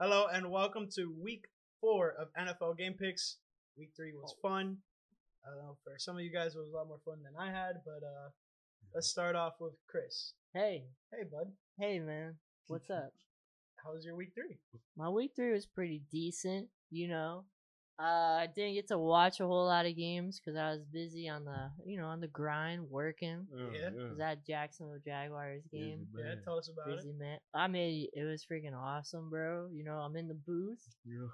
Hello and welcome to week four of NFL Game Picks. Week three was fun. I don't know for some of you guys it was a lot more fun than I had, but uh, let's start off with Chris. Hey, Hey, bud, hey, man. What's up? how was your week three? My week three was pretty decent, you know. Uh, I didn't get to watch a whole lot of games because I was busy on the, you know, on the grind, working. Yeah. Was that Jacksonville Jaguars game? Yeah, tell us about Busy it. man. I mean, it was freaking awesome, bro. You know, I'm in the booth, Yeah.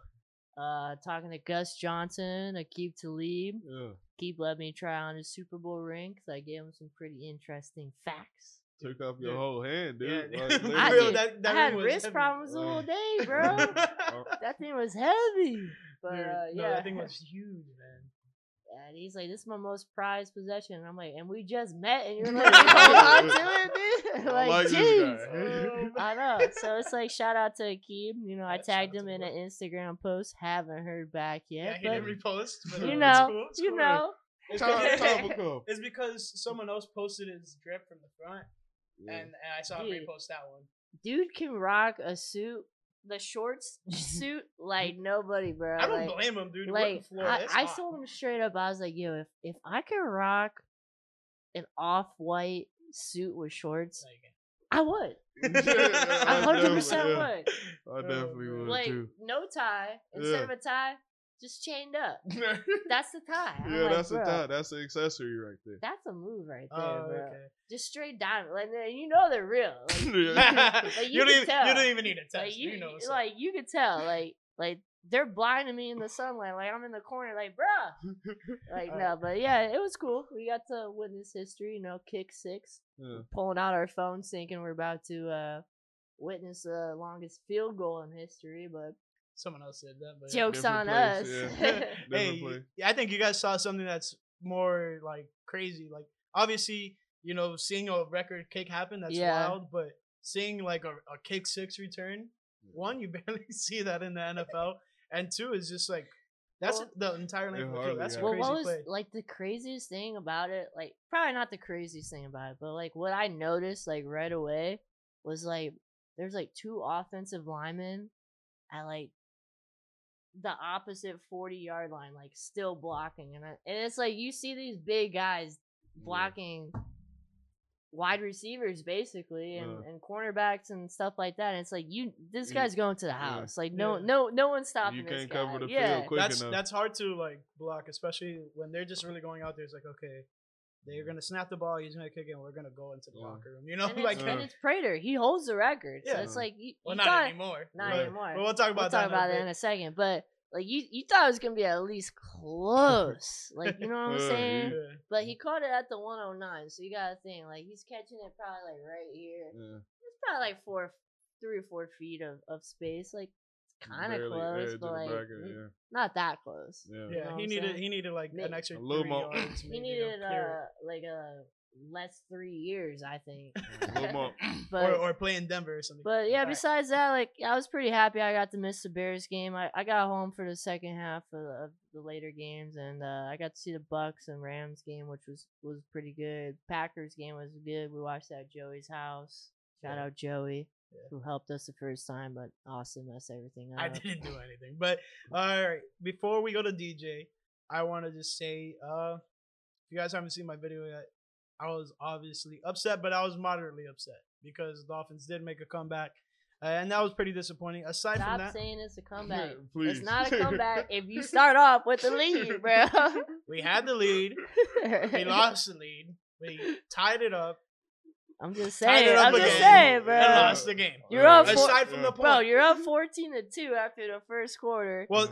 uh, talking to Gus Johnson, Aqib Talib. Yeah. Keep letting me try on his Super Bowl ring because I gave him some pretty interesting facts. Took off your Yeah. wole hand, dude. Yeah, Like, I, did- that- that I had wrist heavy. problems the whole Uh, day, bro. Oh, that thing was heavy. But Dude, uh, no, yeah, that thing was huge, man. And he's like, "This is my most prized possession." And I'm like, "And we just met, and you're like, you hold on to it, dude." I like, like this jeez. I know. So it's like, shout out to Akeem. You know, I Yeah, shout tagged him in an Instagram post. Haven't heard back Yeah, yet, he but didn't repost. But, uh, you it's know, cool, it's you cool. know. It's because- It's because someone else posted his drip from the front, Yeah. and, and I saw him Dude. repost that one. Dude can rock a suit, the shorts suit like nobody, bro. I don't like, blame him, dude. like Like, Florida, I, it's I told him straight up, I was like, yo, if if I could rock an off white suit with shorts, Like, I would. Yeah, I I hundred definitely- percent would. I definitely oh, would Like too. no tie instead Yeah. of a tie, just chained up. That's the tie. I'm Yeah, like, that's the tie. That's the accessory right there. That's a move right there, Oh, bro. okay. Just straight diamond, like you know they're real. Like. Like, you, you don't even, tell. you don't even need a test. you, you, know like you could tell, like like they're blinding me in the sunlight. Like I'm in the corner, like bruh. Like no, but yeah, it was cool. We got to witness history. You know, kick six, Yeah. pulling out our phones, thinking we're about to uh witness the longest field goal in history. But someone else said that. But jokes on place, us. yeah. hey, Different yeah, I think you guys saw something that's more like crazy. Like obviously, you know, seeing a record kick happen that's Yeah. wild, but seeing like a, a kick six return, one you barely see that in the NFL, and two is just like that's Well- the entire length of the hardly field. That's a happens. well, crazy what was play. like the craziest thing about it? Like, probably not the craziest thing about it, but like what I noticed like right away was like there's like two offensive linemen at like the opposite 40 yard line, like still blocking, and I, and it's like you see these big guys blocking wide receivers basically and, Yeah. and cornerbacks and stuff like that and it's like you this You- guy's going to the house like no Yeah. no no one's stopping You can't guy. cover the yeah field quick that's enough. that's hard to like block, especially when they're just really going out there. It's like okay, they're gonna snap the ball, he's gonna kick it, and we're gonna go into the Yeah. locker room. You know, and, like it's, and it's Prater. He holds the record. So Yeah. it's like you, well, you not thought, anymore, Not but, anymore. But we'll talk about We'll that. talk about in it a in a second. But like you, you thought it was gonna be at least close. like you know what I'm saying? Yeah. But he caught it at the 109. So you gotta think like he's catching it probably like right here. Yeah. It's probably like four, three or four feet of, of space. Like it's kind of close, but like bracket, n- not that close. yeah. Yeah. You know he needed saying? he needed like May- an extra A little more- yards. He needed to clear uh like a less three years, I think. A little more. but or or play in Denver or something. But yeah, Alright. besides that, like I was pretty happy I got to miss the Bears game. I, I got home for the second half of the, of the later games, and uh, I got to see the Bucks and Rams game, which was was pretty good. Packers game was good. We watched that at Joey's house. Shout Yeah. out Joey, Yeah. who helped us the first time, but Austin messed everything up. I didn't do anything. But all right, before we go to DJ, I want to just say, uh, if you guys haven't seen my video yet, I was obviously upset, but I was moderately upset because the Dolphins did make a comeback, uh, and that was pretty disappointing. Aside Stop from that, saying it's a comeback. Please. It's not a comeback if you start off with the lead, bro. we had the lead, we lost the lead, we tied it up, I'm just saying. I'm just again, saying, bro. and lost the game. You're up Yeah. four- Aside from the Yeah. point, Bro, you're up 14 to 2 after the first quarter. well,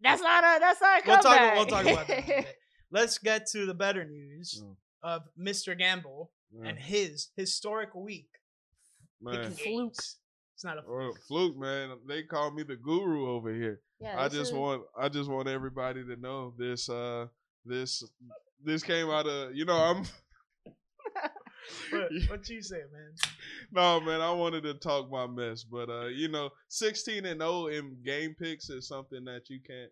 That's not a that's not a we'll talk. comeback. We'll talk about that. in a bit. Let's get to the better news Mm. of Mr. Gamble Yeah. and his historic week. Man. Fluke. It's not a Well, fluke. fluke, man. They call me the guru over here. yeah, I just is- want I just want everybody to know this uh this this came out of you know I'm What, what you say, man? no man I wanted to talk my mess but uh you know 16 and 0 in game picks is something that you can't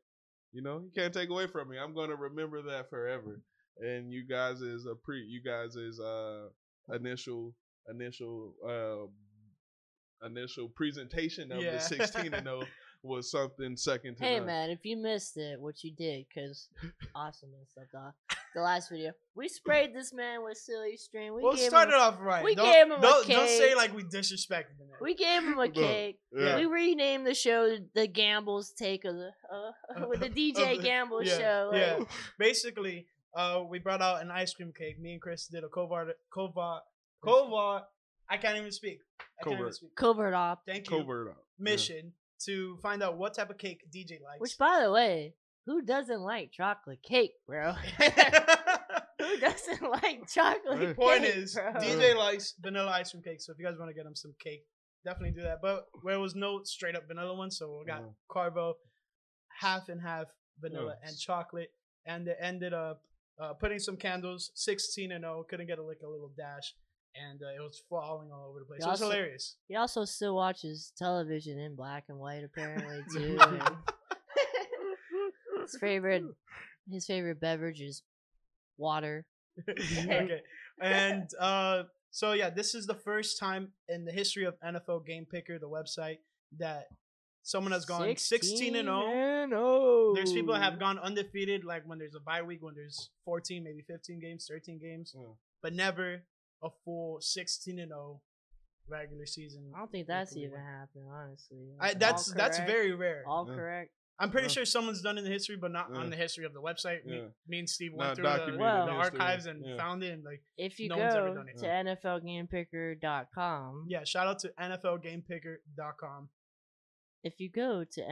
you know you can't take away from me I'm going to remember that forever and you guys is a pre you guys is uh initial initial uh initial presentation of Yeah. the 16 and 0 was something second to Hey none. man, if you missed it, what you did, cause awesome and stuff, dog. The last video, we sprayed this man with silly string. We We'll gave start him, it off right. we don't, gave him a don't, don't say cake. like we disrespected him. we gave him a cake. Yeah. We renamed the show the Gambles Take of the uh, with the DJ the- Gamble yeah, show. Like, yeah. Basically, uh, we brought out an ice cream cake. Me and Chris did a Kovar, Kovar, Kovar. I can't even speak. I can't even Covert. speak. Covert op. Thank you. Covert out. Yeah. Mission to find out what type of cake DJ likes. Which, by the way, who doesn't like chocolate cake, bro? who doesn't like chocolate Hey. Point cake, is, bro? DJ likes vanilla ice cream cake. So if you guys want to get him some cake, definitely do that. But there was no straight up vanilla one, so we got Mhm. Carvo, half and half vanilla Yeah. and chocolate, and they ended up uh, putting some candles, sixteen and zero. Couldn't get a like a little dash, and uh, it was falling all over the place. He It was also- hilarious. He also still watches television in black and white, apparently too. And his favorite, his favorite beverage is water. okay, and uh, so yeah, this is the first time in the history of NFL Game Picker, the website, that someone has gone sixteen and zero. and 0. There's people that have gone undefeated, like when there's a bye week, when there's 14, maybe 15 games, 13 games, Mm. but never a full 16 and 0 regular season. I don't think that's even happened, honestly. I, that's that's very rare. all Yeah. correct. I'm pretty Yeah. sure someone's done in the history, but not on the history of the website. Me, Yeah. me and Steve Not went through the, Well- the archives and Yeah. found it. And like, If you No go done it. to NFLGamePicker.com, yeah, shout out to NFLGamePicker.com. if you go to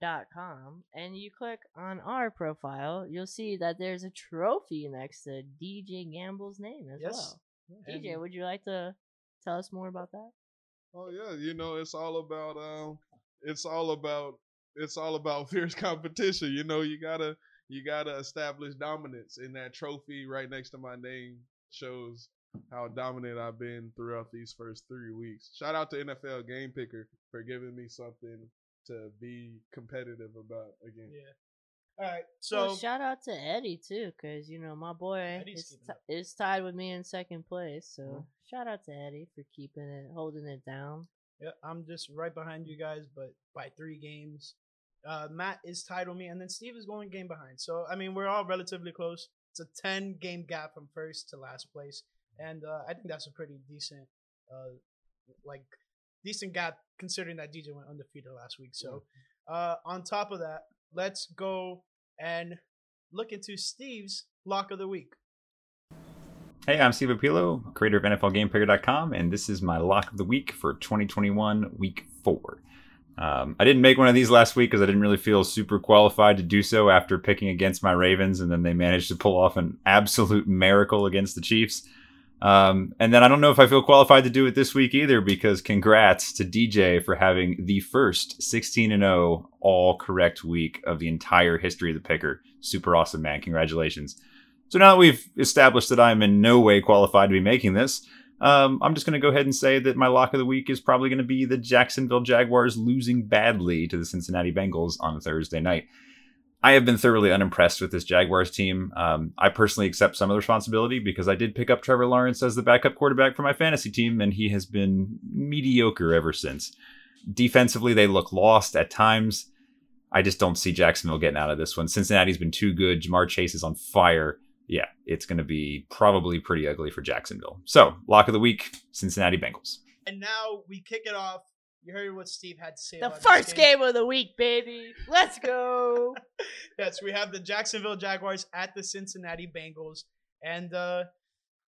NFLGamePicker.com and you click on our profile, you'll see that there's a trophy next to DJ Gamble's name as Yes. well. DJ, would you like to tell us more about that? Oh yeah, you know it's all about um, it's all about it's all about fierce competition. You know you gotta you gotta establish dominance, and that trophy right next to my name shows how dominant I've been throughout these first three weeks. Shout out to NFL Game Picker for giving me something to be competitive about again. Yeah. All right. So So shout out to Eddie too, because you know my boy Eddie's is, keeping ti- up. is tied with me in second place. So Mhm. shout out to Eddie for keeping it, holding it down. Yeah, I'm just right behind you guys, but by three games. Uh, Matt is tied with me, and then Steve is going game behind. So I mean, we're all relatively close. It's a ten game gap from first to last place, and uh, I think that's a pretty decent, uh, like decent gap considering that DJ went undefeated last week. So uh, on top of that, let's go and look into Steve's lock of the week. Hey, I'm Steve Apilo, creator of NFLGamePicker.com, and this is my lock of the week for 2021 Week 4. Um, I didn't make one of these last week because I didn't really feel super qualified to do so after picking against my Ravens, and then they managed to pull off an absolute miracle against the Chiefs. Um, and then I don't know if I feel qualified to do it this week either because congrats to DJ for having the first 16 and 0 all correct week of the entire history of the picker. Super awesome, man. Congratulations. So now that we've established that I'm in no way qualified to be making this, um, I'm just going to go ahead and say that my lock of the week is probably going to be the Jacksonville Jaguars losing badly to the Cincinnati Bengals on Thursday night. I have been thoroughly unimpressed with this Jaguars team. Um, I personally accept some of the responsibility because I did pick up Trevor Lawrence as the backup quarterback for my fantasy team, and he has been mediocre ever since. Defensively, they look lost at times. I just don't see Jacksonville getting out of this one. Cincinnati's been too good. Ja'Marr Chase is on fire yeah, it's going to be probably pretty ugly for Jacksonville. So, lock of the week Cincinnati Bengals. And now we kick it off. You heard what Steve had to say. The about this first game of the week, baby. Let's go. yes, we have the Jacksonville Jaguars at the Cincinnati Bengals, and uh,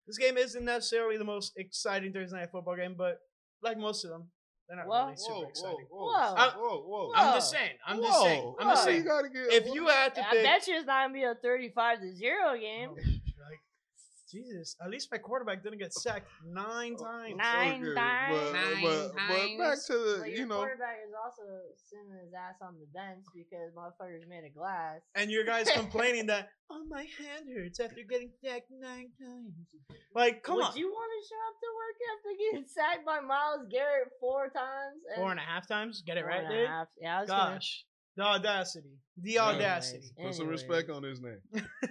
this game isn't necessarily the most exciting Thursday night football game, but like most of them, they're not Well, really super Whoa, whoa, exciting. whoa, Whoa. whoa, whoa, whoa. I'm just saying. I'm just saying. I'm just Whoa. You saying. gotta get. If you had to I pick, bet you it's not gonna be a thirty-five to zero game. Oh, like, Jesus, at least my quarterback didn't get sacked nine oh, times. Nine Okay, times. But, Nine but, but back to the, But you know, quarterback is also sitting his ass on the bench because motherfuckers made of glass. And your guys complaining that, oh, my hand hurts after getting sacked nine times. Like, come Would on. you want to show up to work after getting sacked by Myles Garrett four times? Four and a half times? Get it Four right, and a dude? half. Yeah, I was gonna- Gosh. The audacity. The Anyways, audacity. put some respect on his name.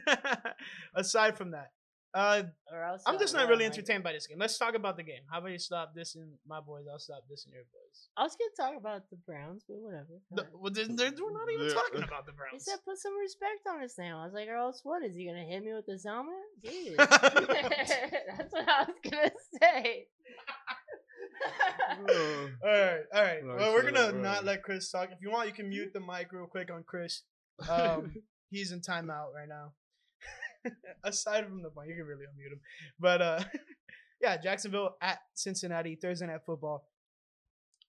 Aside from that, Uh, I'm just not really entertained by this game. Let's talk about the game. How about you stop this and my boys? I'll stop this and your boys. I was gonna talk about the Browns, but whatever. The, well, they're, they're, we're not even talking about the Browns. He said put some respect on his name. I was like, or else what? Is he gonna hit me with his helmet? Jeez. That's what I was gonna say. Uh, all right, all right. Right, well, we're gonna right. not let Chris talk. If you want, you can mute the mic real quick on Chris. Um, he's in timeout right now. Aside from the point, you can really unmute him. But uh, yeah, Jacksonville at Cincinnati Thursday night football.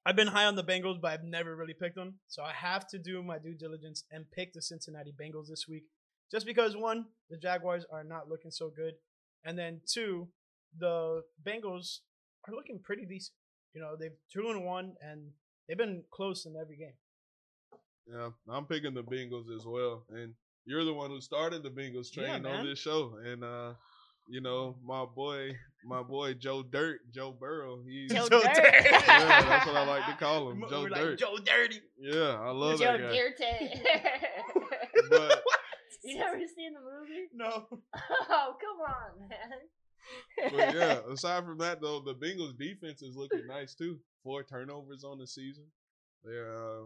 I've been high on the Bengals, but I've never really picked them. So I have to do my due diligence and pick the Cincinnati Bengals this week. Just because one, the Jaguars are not looking so good. And then two, the Bengals are looking pretty decent. You know, they've two and one and they've been close in every game. yeah, I'm picking the Bengals as well, and you're the one who started the Bengals Yeah, train man. on this show, and uh, you know my boy, my boy Joe Dirt, Joe Burrow. He's Joe Joe Dirt. Dirt. yeah, that's what I like to call him, We're Joe like, Dirt. Joe Dirty. Yeah, I love Joe that guy. Dirty. But you never seen the movie? No. Oh, come on, man. but yeah, aside from that though, the Bengals defense is looking nice too. Four turnovers on the season. They're uh,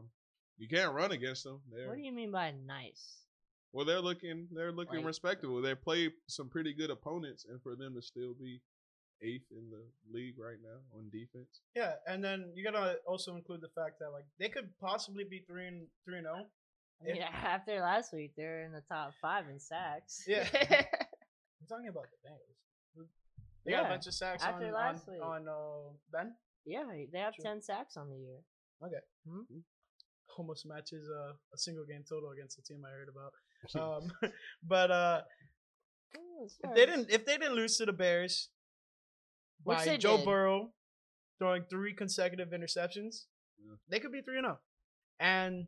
you can't run against them. They're What do you mean by nice? Well, they're looking they're looking Like- respectable. They play some pretty good opponents, and for them to still be eighth in the league right now on defense. Yeah, and then you gotta also include the fact that like they could possibly be three and three and oh. zero. I mean, after last week, they're in the top five in sacks. Yeah. I'm talking about the Bengals. They got a bunch of sacks on after on, last week. on uh, Ben. yeah, they have Sure. ten sacks on the year. Okay. Almost matches uh, a single game total against the team I heard about. Um, but uh, Oh, if they didn't if they didn't lose to the Bears Which by they Joe did. Burrow throwing three consecutive interceptions, Yeah. they could be three and zero. And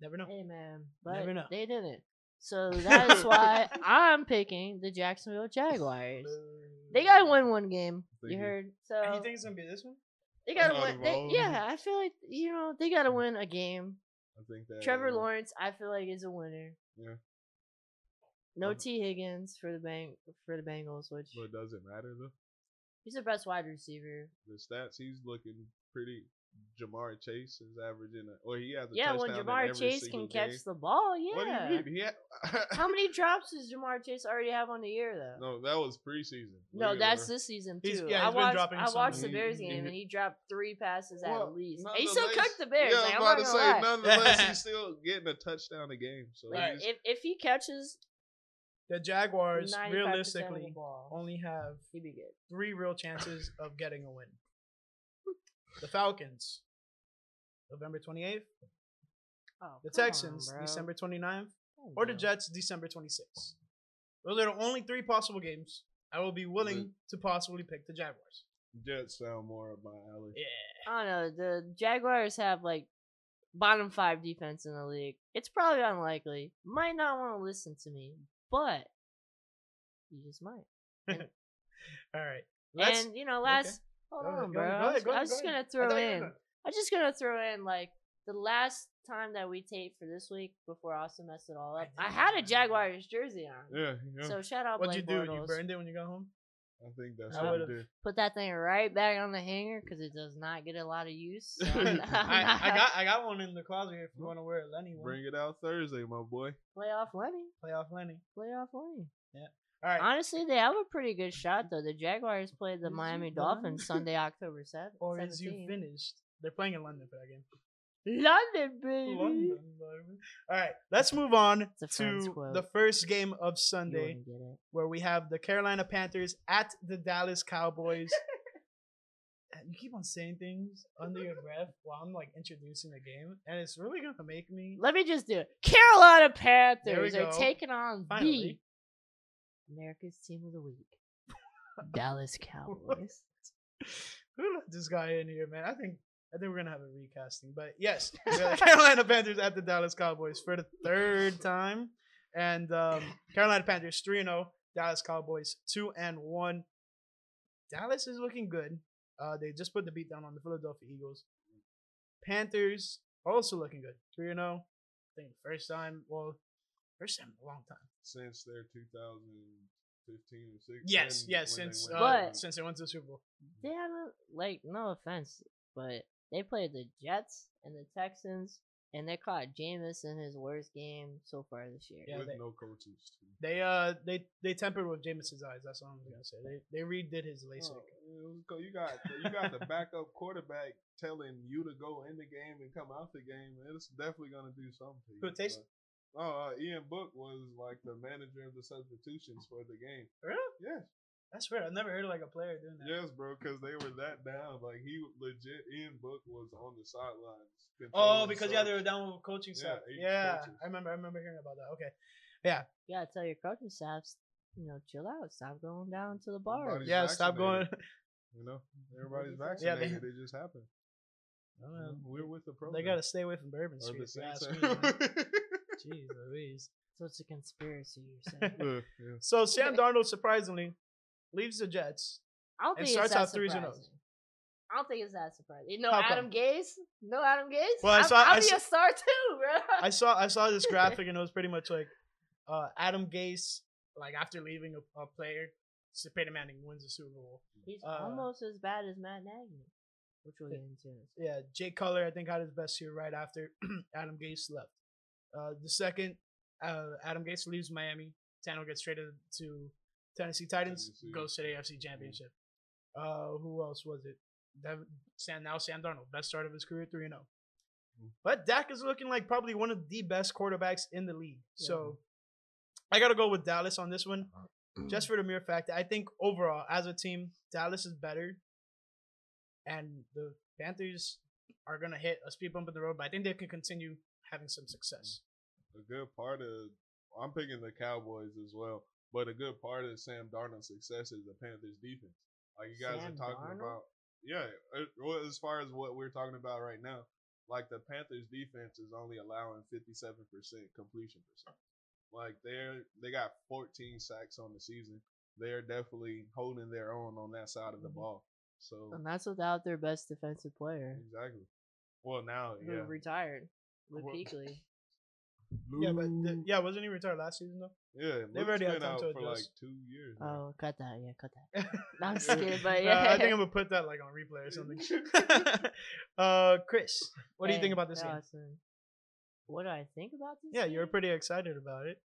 never know. Hey man, Never know. they didn't. So that's why I'm picking the Jacksonville Jaguars. They gotta win one game. Think You you- heard? So And you think it's gonna be this one? they gotta Out win. of They, all- yeah, I feel like you know they gotta win a game. I think that Trevor uh, Lawrence, I feel like is a winner. Yeah. No Um, Tee Higgins for the bang for the Bengals, which But does it matter though? he's the best wide receiver. The stats he's looking pretty. Ja'Marr Chase is averaging, a, or he has a touchdown. Yeah, when touchdown in Ja'Marr Chase single can catch game. the ball, What do yeah. you mean? He had, How many drops does Ja'Marr Chase already have on the year though? No, that was preseason. No, Look at that's that. this season He's- too. yeah, I he's been watched. dropping I some watched the Bears them. game and he dropped three passes Well, at least. He still nonetheless- cooked the Bears. Yeah, like, I I'm was about to say, lie. nonetheless, he's still getting a touchdown a game. So Like, Right. if if he catches The Jaguars 95% the realistically only have he'd be good. three real chances of getting a win. The Falcons, November 28th. Oh, The come on, Texans, bro. December 29th. Come Or the. Jets, December 26th. Those are the only three possible games I will be willing to possibly pick the Jaguars. Jets sound more up my alley. Yeah. I don't know. The Jaguars have like bottom five defense in the league. It's probably unlikely. Might not want to listen to me, but you just might. All right. Let's. and you know, last hold oh, Go ahead, on, go bro. ahead, go I was, ahead, I was just gonna ahead. I throw thought you in. I'm just gonna throw in like the last time that we taped for this week before Austin messed it all up. I, had a Jaguars jersey on. Yeah, yeah. So shout out What'd you Blake do? You burned it when you got home? I think that's I what would've- did. Put that thing right back on the hanger because it does not get a lot of use. So I'm I, I got I got one in the closet here if you want to wear it, Lenny one. Bring it out Thursday, my boy. playoff Lenny. Playoff Lenny. Playoff Lenny. All right. Honestly, they have a pretty good shot though. The Jaguars played the Is Miami? Dolphins Sunday, October seventh. or is you finished? They're playing in London for that game. London, baby. London, baby. All right, let's move on It's a Friends to quote. the first game of Sunday, wouldn't get it. where we have the Carolina Panthers at the Dallas Cowboys. you keep on saying things under your breath while I'm like introducing the game, and it's really gonna make me. Let me just do it. Carolina Panthers are taking on Finally. America's Team of the Week, Dallas Cowboys. Who let this guy in here, man? I think I think we're gonna have a recasting, but yes, we got the Carolina Panthers at the Dallas Cowboys for the third time, and um, Carolina Panthers three and zero, Dallas Cowboys two and one. Dallas is looking good. Uh, they just put the beat down on the Philadelphia Eagles. Panthers also looking good, three and zero. I think first time, well, first time in a long time. Since their fifteen or sixteen. Yes, yes, since uh, But- since they went to the Super Bowl. They haven't like no offense, but they played the Jets and the Texans, and they caught Jameis in his worst game so far this year. Yeah, with they- no coaches. Too. They uh they they tempered with Jameis's eyes. That's all I'm gonna say. They they redid his LASIK. Oh, it was co- you got you got the backup quarterback telling you to go in the game and come out the game. It's definitely gonna do something. to you, Who, Taysom? but- Oh, uh, Ian Book was like the manager of the substitutions for the game. Really? Yes, That's weird. I've never heard of like a player doing that. yes, bro, because they were that down. Like he legit, Ian Book was on the sidelines. Oh, controlling because yeah, they were down with coaching staff. eight Yeah, coaches. I remember. I remember hearing about that. Okay. yeah. Yeah, tell your coaching staffs, you know, chill out, stop going down to the bar. Everybody's Yeah, stop going. You know, everybody's vaccinated. Yeah, they- vaccinated. it just happened. I don't know. We're with the program. They gotta stay away from Bourbon Or Street. the if you ask Saints me, are- man. Jeez Louise. So it's a conspiracy, you're saying? Yeah, yeah. So Sam Darnold surprisingly leaves the Jets. I don't And think starts it's that out threes and surprising. O's. I don't think it's that surprising. No How come? Adam Gase? No Adam Gase? Well, I saw- I I'll be saw- a star too, bro. I saw I saw this graphic and it was pretty much like uh, Adam Gase, like after leaving a, a player, so Peyton Manning wins the Super Bowl. He's uh, almost as bad as Matt Nagy, which we'll get into. Yeah, Jay Cutler I think had his best year right after Adam Gase left. Uh, the second, uh, Adam Gase leaves Miami. Tano gets traded to Tennessee Titans, Tennessee. goes to the AFC Championship. Uh, who else was it? Devin, Sam, now Sam Darnold, best start of his career, three and zero. Mm. But Dak is looking like probably one of the best quarterbacks in the league. Yeah. So I gotta go with Dallas on this one, just for the mere fact that I think overall as a team, Dallas is better, and the Panthers are gonna hit a speed bump in the road. But I think they can continue having some success. a good part of I'm picking the Cowboys as well, but a good part of Sam Darnold's success is the Panthers defense. Like you guys Sam are talking Darnold? about, yeah. uh, as far as what we're talking about right now, like the Panthers defense is only allowing 57% completion percent. Like they're they got 14 sacks on the season. They are definitely holding their own on that side of the Mhm. ball. So And that's without their best defensive player, exactly. Well, now who yeah. retired, Luke Well- Kuechly. Yeah, but the, yeah, wasn't he retired last season though? Yeah, They've Luke's already had been time out to for like two years. now. Oh, cut that. Yeah, cut that. No, I'm just kidding, but Uh, yeah. I think I'm gonna put that like on replay or something. uh, Chris, what do you think about this game? Dawson, What do I think about this? Yeah, you were pretty excited about it.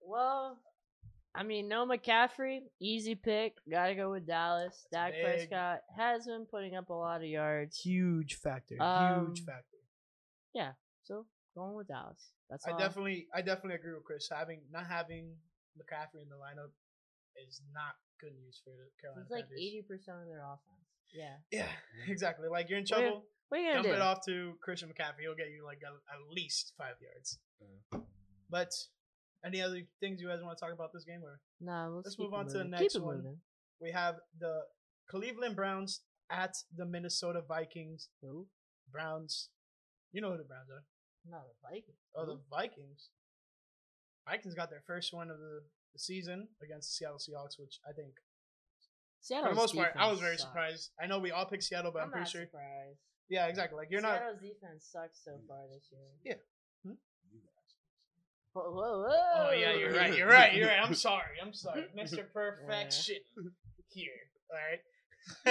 Well, I mean, no McCaffrey, easy pick. Gotta go with Dallas. Dak big- Prescott has been putting up a lot of yards, Huge factor. Um, huge factor. So going with Dallas. That's I all. definitely, I definitely agree with Chris. Having not having McCaffrey in the lineup is not good news for the Carolina It's like eighty percent of their offense. Yeah. Yeah, mm-hmm. exactly. Like you're in What are you- trouble. What are you gonna Dump do? it off to Christian McCaffrey. He'll get you like at, at least five yards. Yeah. But any other things you guys want to talk about this game? Or Nah, let's, Let's keep move it on to the next keep one. moving. we have the Cleveland Browns at the Minnesota Vikings. Who? Browns, you know who the Browns are. Not the Vikings. Oh, the Vikings. Vikings got their first one of the, the season against the Seattle Seahawks, which I think, Seattle's for the most part, I was very sucks. surprised. I know we all picked Seattle, but I'm, I'm pretty not sure. surprised. Yeah, exactly. Like you're not. Seattle's defense sucks so far this year. Yeah. Hmm? Whoa, whoa, whoa. Oh yeah, you're right. You're right. You're right. I'm sorry. I'm sorry, Mr. Perfection here. All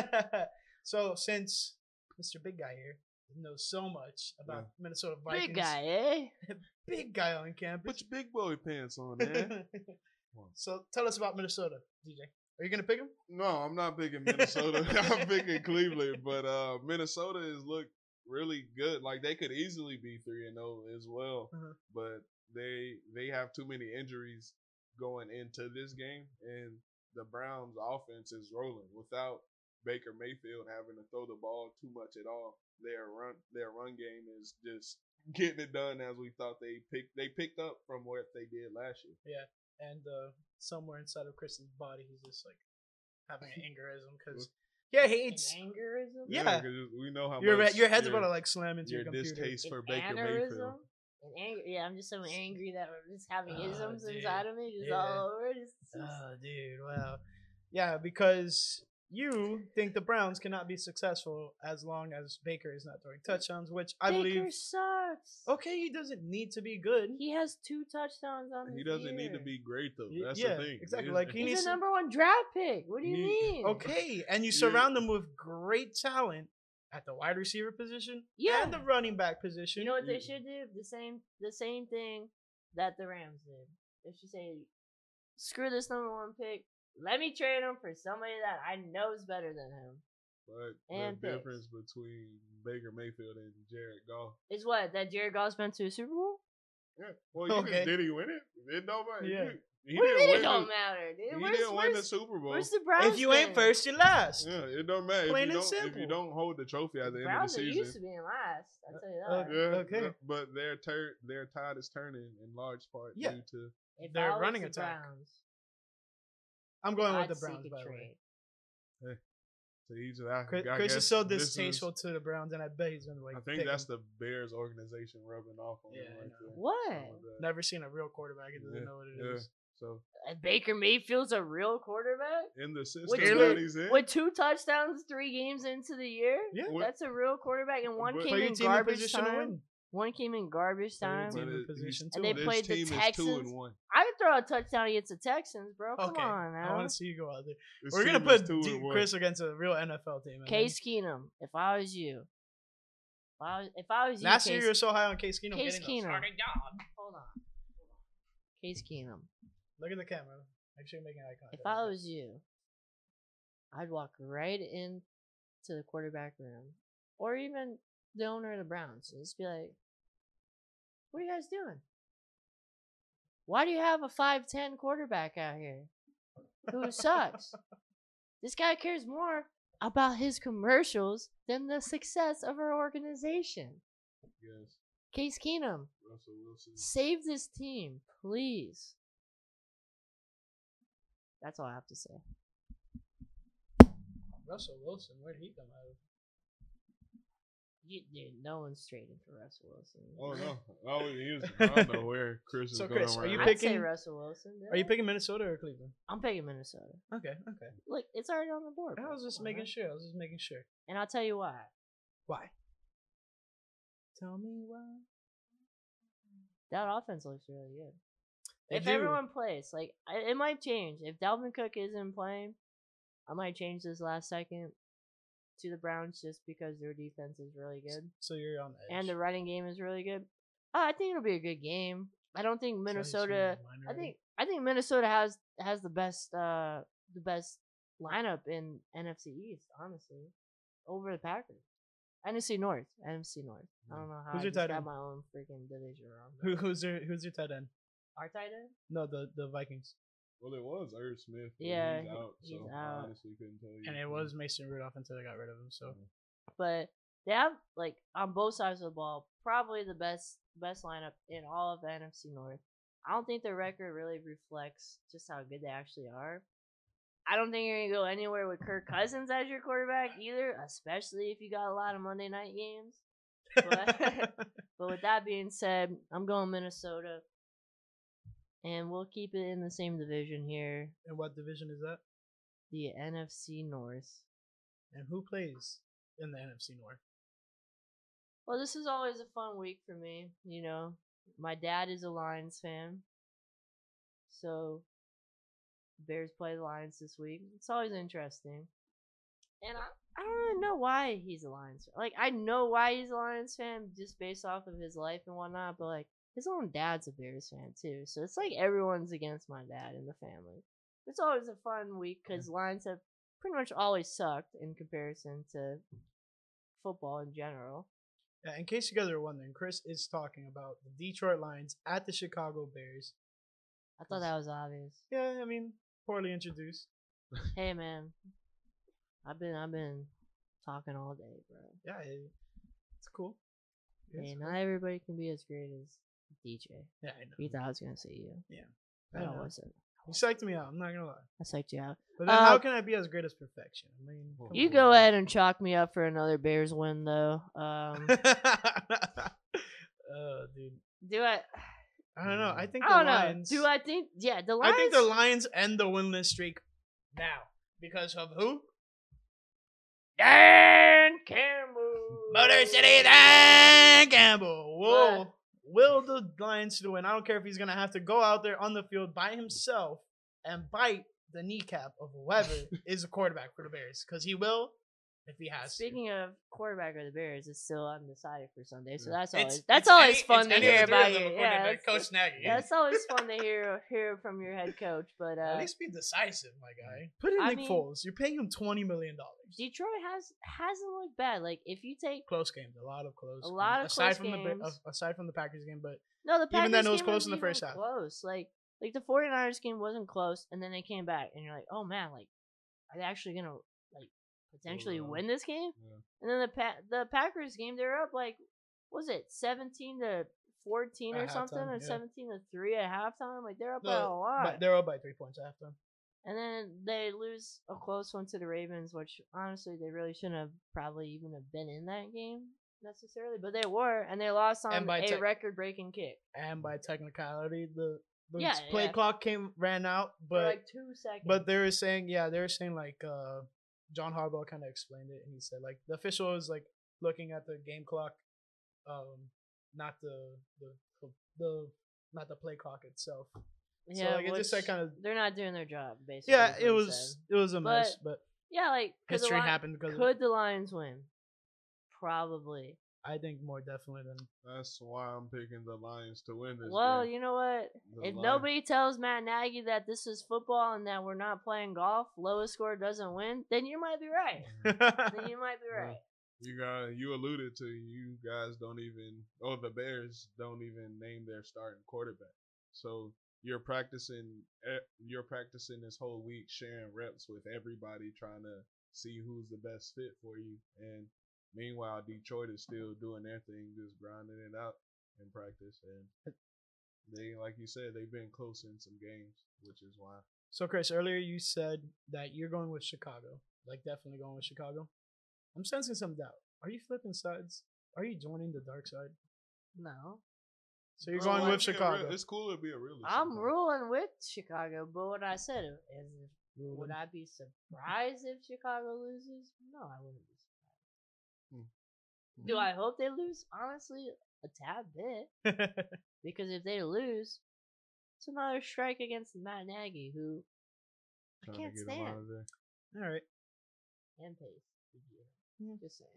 right. so since Mr. Big Guy here knows so much about Minnesota Vikings, Big guy, eh? big guy on campus. Put your big boy pants on, man. so tell us about Minnesota, DJ. Are you gonna pick him? no, I'm not picking Minnesota. I'm picking Cleveland, but uh, Minnesota has looked really good. Like they could easily be three and zero as well, Mhm. but they they have too many injuries going into this game, and the Browns' offense is rolling without Baker Mayfield having to throw the ball too much at all. Their run their run game is just getting it done as we thought they picked they picked up from what they did last year. Yeah, and uh, somewhere inside of Chris's body, he's just like having an aneurysm because he hates. An angerism? Yeah, we know how Your much your head's your- about to like slam into your, your computer. distaste for An Baker aneurysm? Mayfield. An anger? Yeah, I'm just so angry that I'm just having Oh, isms dude. inside of me, just Yeah. all over. Just, just- Oh, dude, wow. Yeah, because you think the Browns cannot be successful as long as Baker is not throwing touchdowns, which I Baker believe. sucks. Okay, he doesn't need to be good. He has two touchdowns on. The He the doesn't need to be great though. That's yeah, the thing. exactly, like, he He's needs a number one draft pick. What do you He- mean? Okay, and you Yeah. surround them with great talent at the wide receiver position Yeah. and the running back position. You know what they Yeah. should do? The same the same thing that the Rams did. They should say, "Screw this number one pick. Let me trade him for somebody that I know is better than him." But And the picks. difference between Baker Mayfield and Jared Goff. Is what that Jared Goff's been to a Super Bowl? Yeah. Well, you Okay. just, did he win it? It don't matter. Yeah. You- He what didn't mean it win don't the, matter, dude? He where's, didn't win the Super Bowl. where's the Browns? if you ain't first, you're last. Yeah, it don't matter. Plain if you and don't, if simple. you don't hold the trophy at the end of Browns the are season. used to being last. I'll tell you Uh, that. yeah, Okay. yeah, but their tur- their tide is turning in large part Yeah. due to if they're I was running the attack. Browns, I'm going with I'd the Browns, a by the way. trade. to each of that. Chris, I Chris is so this is- distasteful to the Browns, and I bet he's gonna like. I think that's him. the Bears organization rubbing off on Yeah, him I right there. What? Like never seen a real quarterback. He doesn't Yeah, know what it yeah. is. So And Baker Mayfield's a real quarterback in the system with that two, he's in, with two touchdowns, three games into the year. Yeah. That's a real quarterback, and one But- came in garbage position to time. Win. One came in garbage time. team in position And they this played the team is two Texans. I could throw a touchdown against the Texans, bro. Come Okay, on I want to see you go out there. This We're gonna put D- Chris against a real NFL team. and Case Keenum, if I was you, if I was, if I was you, Last year you were so high on Case Keenum. Case getting the Keenum. starting job. hold on, Case Keenum. Look at the camera. Make sure you're making eye contact. If I was you, I'd walk right into the quarterback room, or even the owner of the Browns, and just be like, "What are you guys doing? Why do you have a five ten quarterback out here who sucks? this guy cares more about his commercials than the success of our organization. Yes, Case Keenum, Russell Wilson. save this team, please." That's all I have to say. Russell Wilson, where'd he come out of? You, dude, no one's trading for Russell Wilson. Oh no! Oh, he was, I don't know where Chris is So, going. Chris, are right you now. I'd say picking- Russell Wilson. Are you picking Minnesota or Cleveland? I'm picking Minnesota. Okay, okay. Look, it's already on the board. I bro. was just Come making man. sure. I was just making sure. And I'll tell you why. Why? Tell me why. That offense looks really good. They if do. everyone plays, like I, it might change. If Dalvin Cook isn't playing, I might change this last second to the Browns just because their defense is really good So you're on edge. and the running game is really good. Uh, I think it'll be a good game. I don't think Minnesota. changed your mind I think I think Minnesota has has the best uh the best lineup in NFC East, honestly, over the Packers. NFC North, NFC North. I don't know how Who's I your tight got end? my own freaking division wrong. Who, who's your who's your tight end? Our tight end? No, the the Vikings. Well, it was Irv Smith. Yeah, he's out. he's so I out. honestly couldn't tell you. And it was Mason Rudolph until they got rid of him. So But they have like on both sides of the ball, probably the best best lineup in all of the NFC North. I don't think their record really reflects just how good they actually are. I don't think you're gonna go anywhere with Kirk Cousins as your quarterback either, especially if you got a lot of Monday night games. But, but with that being said, I'm going Minnesota. And we'll keep it in the same division here, and what division is that? the NFC North. And who plays in the NFC North? Well, this is always a fun week for me. You know, my dad is a Lions fan, so Bears play the Lions this week. It's always interesting, and I I don't really know why he's a Lions. Fan. Like I know why he's a Lions fan just based off of his life and whatnot, but like his own dad's a Bears fan too, so it's like everyone's against my dad in the family. It's always a fun week because Lions have pretty much always sucked in comparison to football in general. Yeah, in case you guys are wondering, Chris is talking about the Detroit Lions at the Chicago Bears. I thought that was obvious. Yeah, I mean, poorly introduced. Hey man, I've been I've been talking all day, bro. Yeah, it, it's cool. It's Hey, cool. not everybody can be as great as DJ. Yeah, I know. You thought I was gonna say you, Yeah. I I know. wasn't. You psyched me out. I'm not gonna lie. I psyched you out. But then, Uh, how can I be as great as perfection? I mean, come You on. go ahead and chalk me up for another Bears win, though. Um, oh, dude. do I? I don't know. I think I the don't know. Lions. Do I think? Yeah, the Lions. I think the Lions end the winless streak now because of who? Dan Campbell. Motor City Dan Campbell. Will will the Lions to win? I don't care if he's gonna have to go out there on the field by himself and bite the kneecap of whoever is the quarterback for the Bears, because he will if he has. to. Speaking of quarterback of the Bears, it's still undecided for Sunday, so Yeah. that's It's- always that's it's always any- fun to hear about of you. Yeah, to that's, Coach Nagy. that's always fun to hear hear from your head coach. But At uh, least be decisive, my guy. Put in I Nick mean- Foles. You're paying him twenty million dollars. Detroit has hasn't looked bad. Like if you take Close games, a lot of close. A lot games. of aside close from the games. uh, aside from the Packers game, but no, the Packers Even then, it was game close in the first half. Close, like like the 49ers game wasn't close, and then they came back, and you're like, oh man, like are they actually gonna potentially on. win this game? Yeah. And then the pa- the Packers game, they're up like was it 17 to 14 or At something, halftime, or yeah. 17 to three at halftime? Like they're up by a lot. but they're up by three points at halftime. And then they lose a close one to the Ravens, which honestly they really shouldn't have probably even have been in that game necessarily, but they were, and they lost on a tech- record-breaking kick And by technicality, the the Yeah, play yeah. clock came ran out, for but like two seconds. but they were saying yeah, they were saying like uh John Harbaugh kind of explained it, and he said like the official is like looking at the game clock, um, not the the the, the not the play clock itself. yeah, so like it just like kind of they're not doing their job basically. yeah, it was said. it was a mess, but yeah, like the history Li- happened because of Could the Lions win? Probably. I think more definitely than That's why I'm picking the Lions to win this. Well, game. you know what? The if Lions- nobody tells Matt Nagy that this is football and that we're not playing golf, lowest score doesn't win, then you might be right. then you might be Yeah. right. You got you alluded to you guys don't even oh the Bears don't even name their starting quarterback. So you're practicing eh, you're practicing this whole week sharing reps with everybody trying to see who's the best fit for you and meanwhile Detroit is still doing their thing just grinding it out in practice and they like you said they've been close in some games which is why So Chris, earlier you said that you're going with Chicago. Like definitely going with Chicago. I'm sensing some doubt. Are you flipping sides? Are you joining the dark side? No. So you're Bro, going why with be real- Chicago. it's cool to be a realist. I'm sometimes. ruling with Chicago, but what I said is, if- would I be surprised if Chicago loses? No, I wouldn't be surprised. Mm. Do mm-hmm. I hope they lose? Honestly, a tad bit. Because if they lose, it's another strike against Matt Nagy, who I can't stand. out of there. All right, and Pace. Just saying.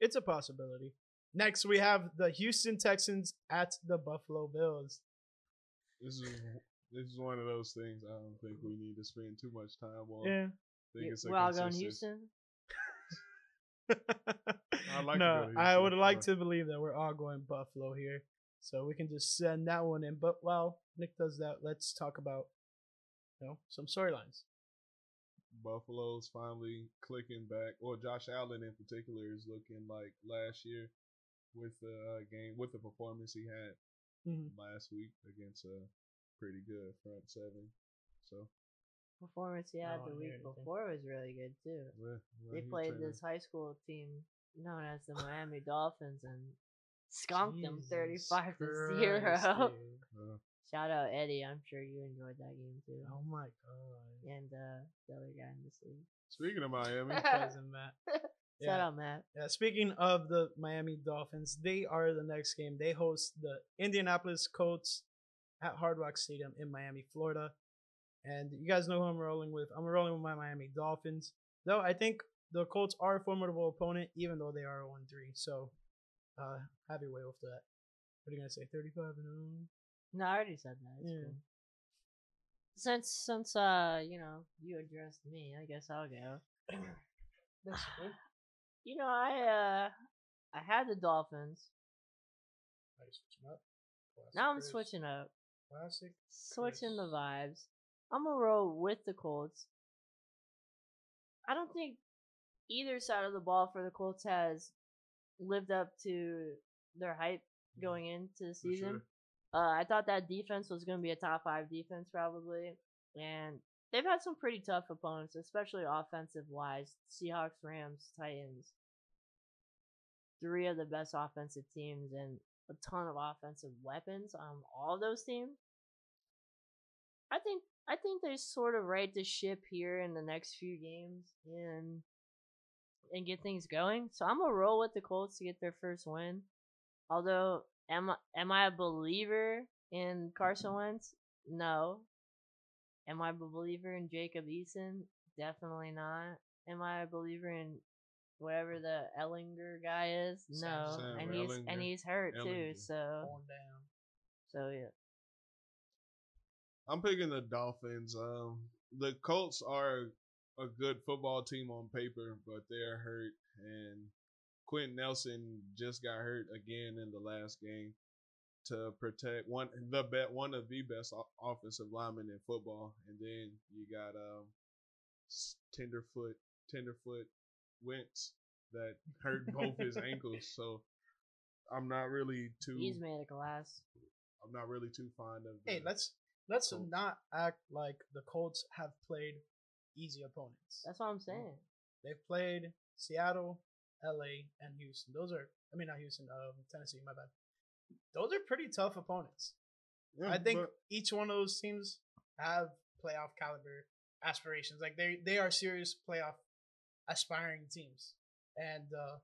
it's a possibility. Next, we have the Houston Texans at the Buffalo Bills. This is this is one of those things I don't think we need to spend too much time on. Yeah. Think You- it's a We're all going Houston. Like no, I would like to believe that we're all going Buffalo here, so we can just send that one in. But while Nick does that, let's talk about you know some storylines. Buffalo's finally clicking back. Or Josh Allen in particular is looking like last year with the uh, game with the performance he had Mhm. last week against a pretty good front seven. So Performance he had Oh, the week before was really good too. well, well, They played this high school team known as the Miami Dolphins and skunked them Jesus 35 to 0. dude. uh, Shout out Eddie. I'm sure you enjoyed that game too. Oh my god. And uh, the other guy in the city. speaking of Miami, Cousin Matt. Shout out Matt. Yeah, speaking of the Miami Dolphins, they are the next game. They host the Indianapolis Colts at Hard Rock Stadium in Miami, Florida. And you guys know who I'm rolling with. I'm rolling with my Miami Dolphins. Though I think the Colts are a formidable opponent, even though they are 1 3. So, uh, happy way off that. What are you going to say? 35 and 0? No, I already said that. It's Yeah. cool. Since since uh you know you addressed me, I guess I'll go. you know I uh I had the Dolphins. Now I'm switching up, Classic. switching the vibes. I'm gonna roll with the Colts. I don't think either side of the ball for the Colts has lived up to their hype going into the season. sure. Uh, I thought that defense was going to be a top five defense probably, and they've had some pretty tough opponents, especially offensive wise. Seahawks, Rams, Titans. Three of the best offensive teams and a ton of offensive weapons on all those teams. I think I think they sort of right the ship here in the next few games, and and get things going. So I'm gonna roll with the Colts to get their first win. Although, am I, am I a believer in Carson Wentz? No. Am I a believer in Jacob Eason? Definitely not. Am I a believer in whatever the Ehlinger guy is? No. Sam and he's and he's hurt too. So so yeah. I'm picking the Dolphins. Um, the Colts are a good football team on paper, but they're hurt, and Quenton Nelson just got hurt again in the last game to protect one the bet one of the best offensive linemen in football, and then you got um tenderfoot tenderfoot Wentz that hurt both his ankles. So I'm not really too He's made of glass. I'm not really too fond of. The, Hey, let's let's not act like the Colts have played easy opponents. That's what I'm saying. They've played Seattle, LA, and Houston. Those are I mean not Houston, um, Tennessee. My bad. Those are pretty tough opponents. Yeah, I think each one of those teams have playoff caliber aspirations. Like they they are serious playoff aspiring teams, and uh,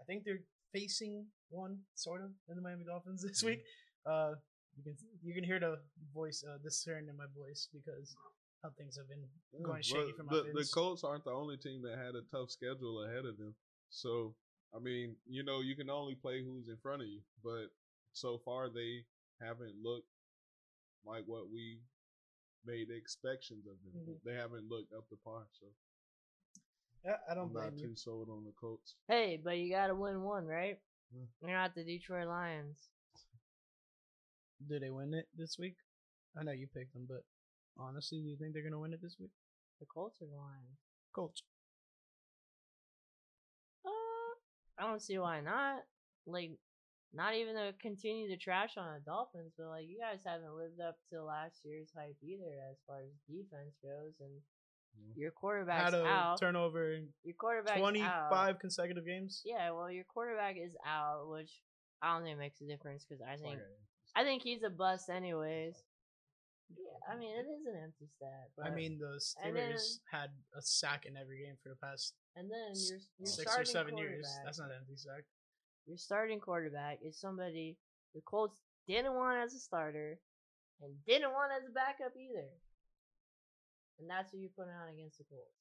I think they're facing one sort of in the Miami Dolphins this Mhm. week. Uh, you can you can hear the voice uh, discern in my voice because how things have been Yeah, going shaky but for my the, the Colts aren't the only team that had a tough schedule ahead of them. So I mean, you know, you can only play who's in front of you. But so far, they haven't looked like what we made expectations of them. Mhm. They haven't looked up to par. So Yeah, I don't I'm not blame you. too sold on the Colts. Hey, but you gotta win one, right? Yeah. You're not the Detroit Lions. Do they win it this week? I know you picked them, but honestly, do you think they're gonna win it this week? The Colts are Lions. Colts. Uh, I don't see why not. Like, not even to continue to trash on the Dolphins, but like you guys haven't lived up to last year's hype either, as far as defense goes, and your quarterback's Had a out. turnover your quarterback 25 out. consecutive games. Yeah, well, your quarterback is out, which I don't think makes a difference because I think I think he's a bust anyways. Yeah, I mean it is an empty stat. But, I mean, the and then- Steelers had a sack in every game for the past and then s- your your six or seven years. That's not an empty sack. your starting quarterback is somebody the Colts didn't want as a starter and didn't want as a backup either. And that's who you're putting out against the Colts.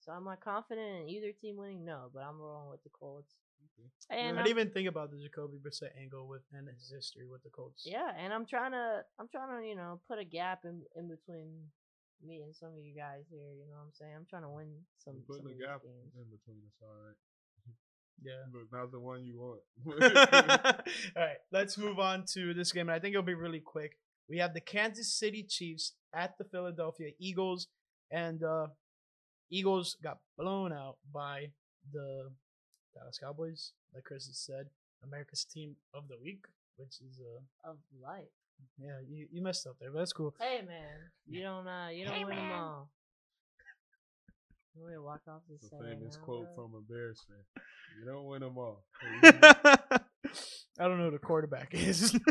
So am I confident in either team winning? No, but I'm rolling with the Colts. And I I'm, didn't even think about the Jacoby Brissett angle with and his history with the Colts. yeah, and I'm trying to I'm trying to, you know, put a gap in in between me and some of you guys here, you know what I'm saying? I'm trying to win some, You're putting some a of gap games. in between us. All right, Yeah. but not the one you want. All right, let's move on to this game. And I think it'll be really quick. We have the Kansas City Chiefs at the Philadelphia Eagles, and uh Eagles got blown out by the Dallas Cowboys. Like Chris has said, America's team of the week, which is uh Of life. yeah, you, you messed up there, but that's cool. Hey man, you don't uh you don't Hey, win them all. You want to walk off the the set famous now, quote bro? from a Bears fan: "You don't win them all." I don't know who the quarterback is.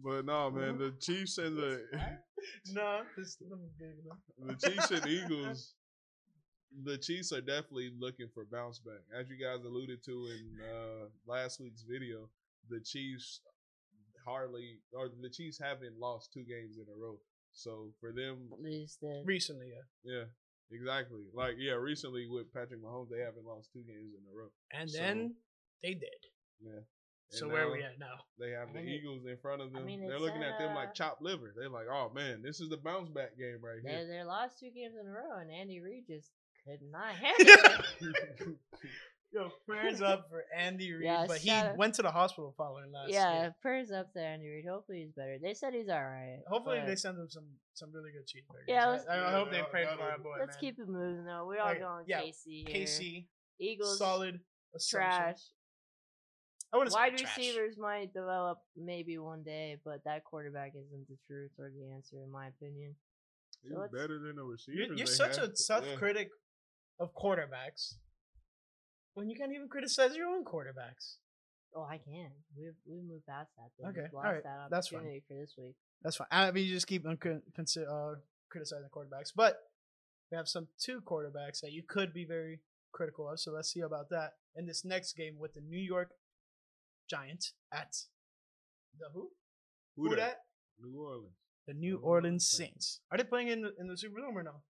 But no, man, the Chiefs and the no, this, let me Google it. the Chiefs and Eagles, the Chiefs are definitely looking for bounce back. As you guys alluded to in uh, last week's video, the Chiefs hardly or the Chiefs haven't lost two games in a row. So for them, At least recently, yeah. yeah, exactly. Like yeah, recently with Patrick Mahomes, they haven't lost two games in a row. And So- then they did. Yeah. So And where are we at now? They have the And it- Eagles in front of I them. mean, They're looking at, at them like chopped liver. They're like, oh man, this is the bounce back game right they here. they lost two games in a row, and Andy Reid just could not handle. Yo, prayers up for Andy Reid, Yeah, but he shout out- went to the hospital following last yeah, year. prayers up to Andy Reid. Hopefully he's better. They said he's all right. Hopefully they send him some some really good cheeseburgers. Yeah, I- I, I Yeah, hope they that- pray for that'll- our boy. let's man. keep it moving though. We're all Okay, going yeah, KC here. KC Eagles solid trash. I wouldn't Wide trash. receivers might develop maybe one day, but that quarterback isn't the truth or the answer in my opinion. He's So it's- better than the receivers. You're, you're such have. a tough Yeah. critic of quarterbacks when you can't even criticize your own quarterbacks. Oh, I can. We've we moved past that. Though. Okay, We've lost alright, that that's fine. for this week. That's fine. I mean, you just keep on con- consi- uh, criticizing quarterbacks, but we have some two quarterbacks that you could be very critical of. So let's see about that in this next game with the New York Giants at the who? Who, Who that? that? New Orleans. The New New Orleans Orleans Saints. Are they playing in the in the Superdome or no?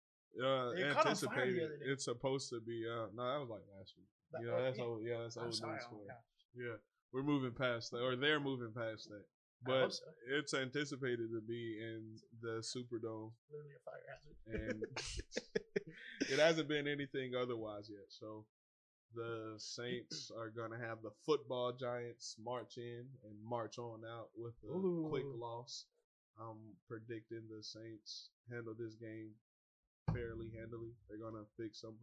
Uh, They caught on fire the anticipated. other day. It's supposed to be. Uh, no, that was like last week. That- yeah, that's yeah. old. Yeah, that's old sorry. news for Yeah, we're moving past that, or they're moving past that. But so. it's anticipated to be in the Superdome, Literally a fire hazard. and it hasn't been anything otherwise yet. So the Saints are gonna have the football giants march in and march on out with a quick loss. I'm predicting the Saints handle this game fairly handily. They're gonna fix some.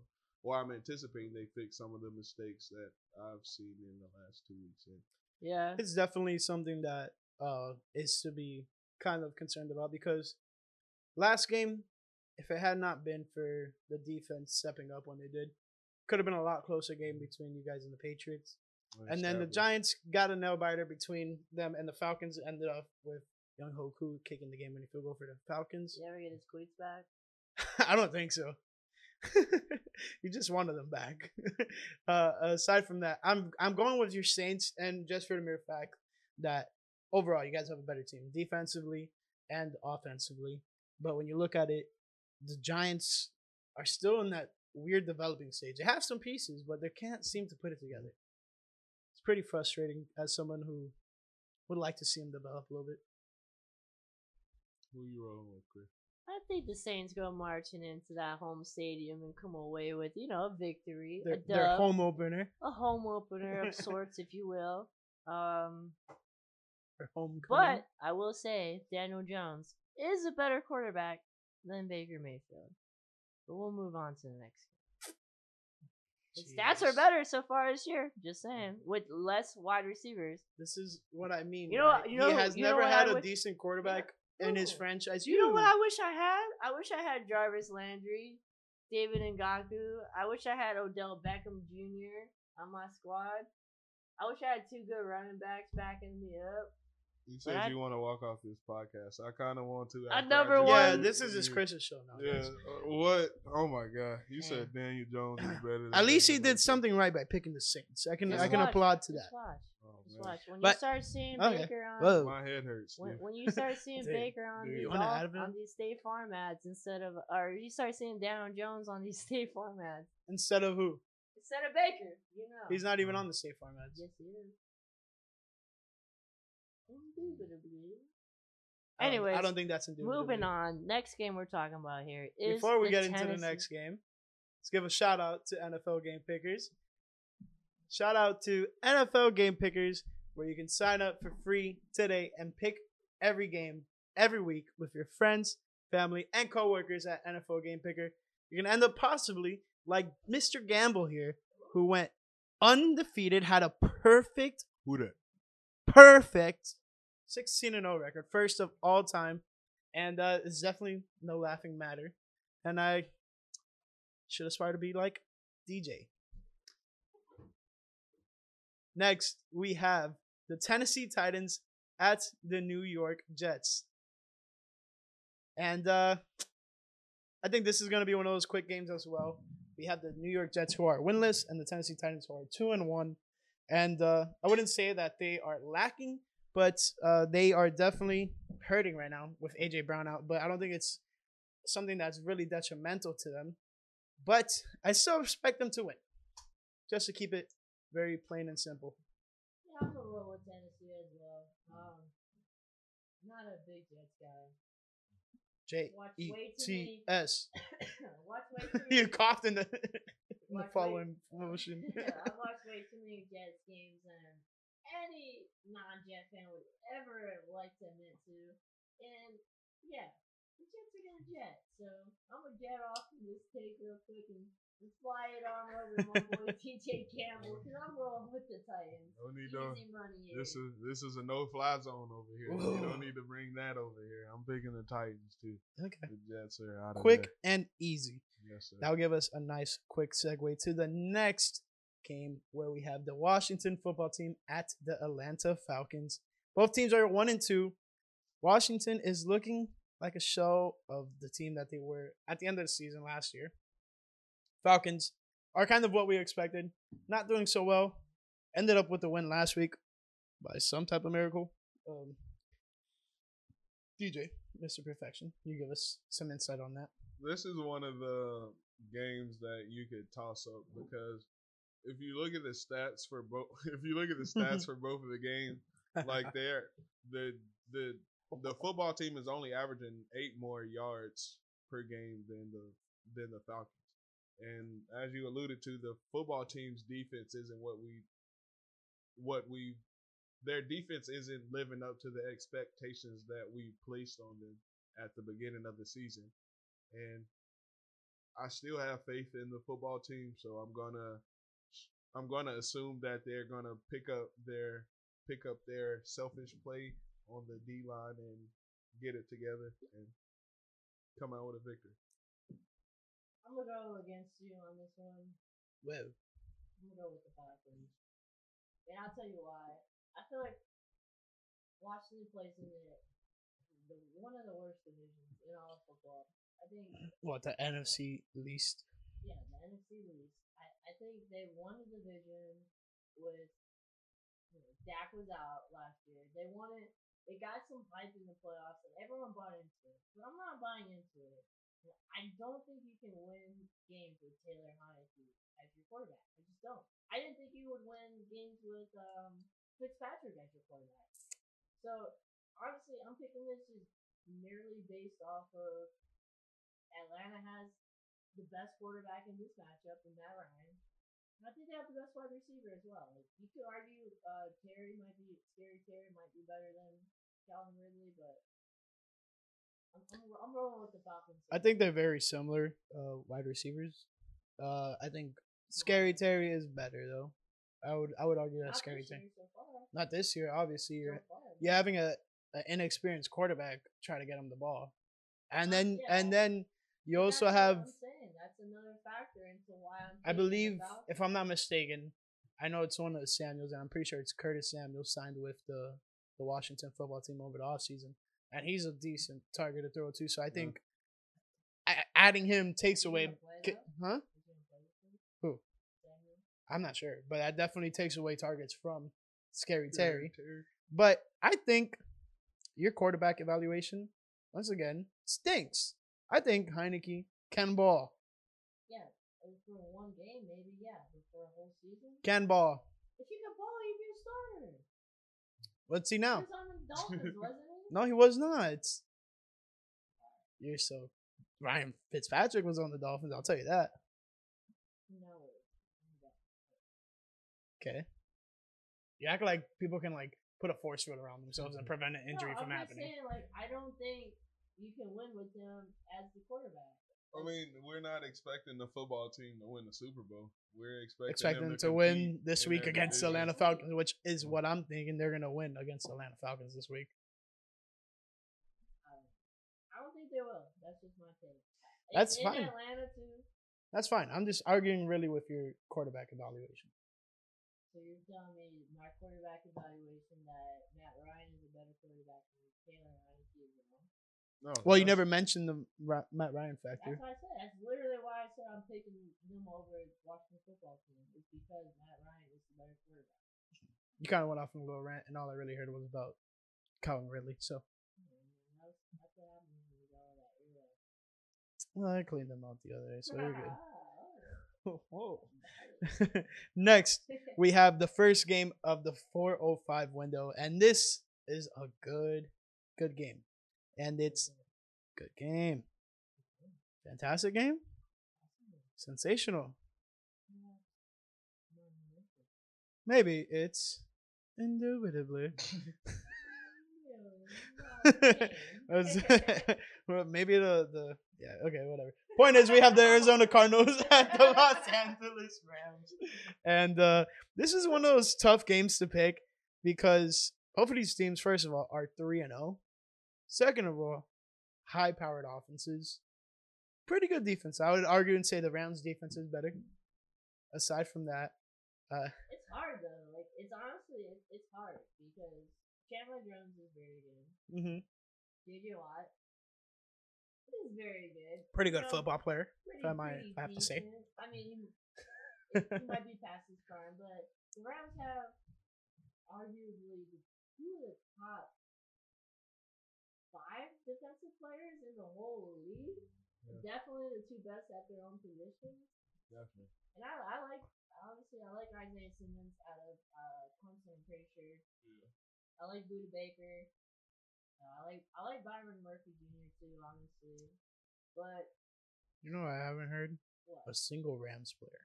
Well, I'm anticipating they fix some of the mistakes that I've seen in the last two weeks. And Yeah. it's definitely something that uh is to be kind of concerned about because last game, if it had not been for the defense stepping up when they did, could have been a lot closer game between you guys and the Patriots. And then the Giants got a nail biter between them and the Falcons. Ended up with Younghoe Koo kicking the game winning field goal for the Falcons. You ever get his cleats back? I don't think so. you just wanted them back. uh, aside from that, I'm I'm going with your Saints, and just for the mere fact that overall you guys have a better team defensively and offensively. But when you look at it, the Giants are still in that weird developing stage. They have some pieces, but they can't seem to put it together. It's pretty frustrating as someone who would like to see them develop a little bit. Who you rolling with, Chris? I think the Saints go marching into that home stadium and come away with, you know, a victory, Their, a dub, their home opener, a home opener of sorts, if you will. Um, but I will say Daniel Jones is a better quarterback than Baker Mayfield. But we'll move on to the next. His stats are better so far this year. Just saying, with less wide receivers. This is what I mean. You know right? you know he has never had I a decent quarterback in his franchise. You know what I wish I had? I wish I had Jarvis Landry, David Njoku. I wish I had Odell Beckham Jr. on my squad. I wish I had two good running backs backing me up. You said I- you want to walk off this podcast. I kind of want to. I after number just- yeah, this is his Christmas show now. Yeah. guys. uh, What? Oh my God! You said Daniel Jones is better. Than At least he did something right by picking the Saints. I can Just I can watch, applaud to Just that. watch. Just watch. When But- you start seeing okay. Baker on Whoa. My head hurts. when, when you start seeing Baker on dude. these all- on these State Farm ads instead of or you start seeing Daniel Jones on these State Farm ads Instead of who? instead of Baker, you know. He's not even mm. on the State Farm ads. Yes, he is. Mm. Indubitably. I don't- Anyways, I don't think that's indubitably. Moving on. Next game we're talking about here is Before we the get into the next game, let's give a shout out to NFL Game Pickers. Shout out to NFL Game Pickers, where you can sign up for free today and pick every game every week with your friends, family, and coworkers at NFL Game Picker. You're gonna end up possibly like Mr. Gamble here, who went undefeated, had a perfect Who perfect 16 and 0 record, first of all time, and uh, it's definitely no laughing matter. And I should aspire to be like DJ. Next, we have the Tennessee Titans at the New York Jets. And uh, I think this is going to be one of those quick games as well. We have the New York Jets who are winless and the Tennessee Titans who are 2 and 1. And uh, I wouldn't say that they are lacking, but uh, they are definitely hurting right now with AJ Brown out. But I don't think it's something that's really detrimental to them. But I still expect them to win, just to keep it very plain and simple. Yeah, I'm gonna roll with Tennessee as well. Um, not a big Jets guy. J Watch E way too many- S. Watch way too You coughed in the in the Watch way- following motion. yeah, I watched way too many Jets games, and any non-Jet fan would ever like to admit to. And yeah, the Jets are gonna jet. So I'm gonna get off from this take real quick and, and fly it on over to my boy TJ Campbell because I'm rolling with the Titans. No need to. Easy money. Eh? This is this is a no fly zone over here. You don't need to bring that over here. I'm picking the Titans too. Okay. The Jets are out of Quick there. and easy. Yes, sir. That'll give us a nice quick segue to the next game where we have the Washington football team at the Atlanta Falcons. Both teams are one and two. Washington is looking like a show of the team that they were at the end of the season last year. Falcons are kind of what we expected. Not doing so well. Ended up with the win last week by some type of miracle. Um, DJ, Mr. Perfection, you give us some insight on that. This is one of the games that you could toss up because if you look at the stats for both, if you look at the stats for both of the games, like they're the the the football team is only averaging eight more yards per game than the than the Falcons. And as you alluded to, the football team's defense isn't what we what we their defense isn't living up to the expectations that we placed on them at the beginning of the season. And I still have faith in the football team, so I'm gonna I'm gonna assume that they're gonna pick up their pick up their selfish play on the D line and get it together and come out with a victory. I'm gonna go against you on this one. Well, I'm gonna go with the Falcons. And I'll tell you why. I feel like Washington plays in the, the one of the worst divisions in all of football. I think what the NFC least? yeah, the NFC least. I, I think they won the division with you know, Dak was out last year. They won it they got some hype in the playoffs and everyone bought into it. But I'm not buying into it. I don't think you can win games with Taylor Heinicke as your quarterback. I just don't. I didn't think you would win games with um, Fitzpatrick as your quarterback. So obviously, I'm picking this just merely based off of Atlanta has the best quarterback in this matchup in Matt Ryan. And I think they have the best wide receiver as well. Like you could argue uh, Terry might be scary. Terry might be better than Calvin Ridley, but I'm, rolling with the Falcons. I think they're very similar uh, wide receivers. Uh, I think Scary Terry is better though. I would I would argue that Not Scary Terry. so. Not this year, obviously. You're So you're having a an inexperienced quarterback try to get him the ball, and then yeah. and then you But also have. That's another factor into why I'm. I believe, if I'm not mistaken, I know it's one of the Samuels, and I'm pretty sure it's Curtis Samuel signed with the the Washington football team over the offseason. And he's a decent target to throw to. So I uh-huh. think a- adding him takes away, gonna play, ki- huh? Is he gonna play this week? Who? Samuel? I'm not sure, but that definitely takes away targets from Scary Yeah, Terry. But I think your quarterback evaluation, once again, stinks. I think Heinicke can ball. Yeah, for one game, maybe yeah, but for a whole season. Can ball. If he could ball, he'd be a starter. Let's see He now. was on the Dolphins, wasn't he? No, he was not. You're so. Ryan Fitzpatrick was on the Dolphins. I'll tell you that. No. Okay. You act like people can like put a force field around themselves and mm-hmm. prevent an injury no, from I'm happening. Saying, like, I don't think you can win with him as the quarterback. I mean, we're not expecting the football team to win the Super Bowl. We're expecting, Expecting them to, compete win this week their against the division. Atlanta Falcons, which is what I'm thinking they're gonna win against the Atlanta Falcons this week. That's just my take. It's That's in fine. Atlanta too. That's fine. I'm just arguing really with your quarterback evaluation. So you're telling me my quarterback evaluation that Matt Ryan is a better quarterback than Taylor Heinicke is wrong. No, Well, you never mentioned the Ra- Matt Ryan factor. That's what I said. That's literally why I said I'm taking him over Washington football team. It's because Matt Ryan is the better quarterback. You kind of went off on a little rant, and all I really heard was about Calvin Ridley. So well, I cleaned them out the other day, so you're good. Whoa. Next, we have the first game of the 405 window, and this is a good, good game, and it's good game, fantastic game, sensational. Maybe it's indubitably. Well, maybe the the yeah okay whatever. Point is, we have the Arizona Cardinals at the Los Angeles Rams, and uh, this is one of those tough games to pick because both of these teams, first of all, are three and zero. Second of all, high-powered offenses, pretty good defense. I would argue and say the Rams' defense is better. Aside from that, uh, It's hard though. Like it's honestly, it's, it's hard because Chandler Jones is very good. Mm-hmm. JJ Watt is very good. pretty good You know, football player. Pretty, I might pretty have to say. I mean, he might be past his prime, but the Rams have arguably the two of the top five defensive players in the whole league. Yeah. Definitely the two best at their own positions. Definitely. And I, I like honestly I like Isaiah Simmons out of uh, Clemson. I'm pretty sure. Yeah. I like Budda Baker. I like I like Byron Murphy Jr. too, honestly. But You know, what I haven't heard what? a single Rams player.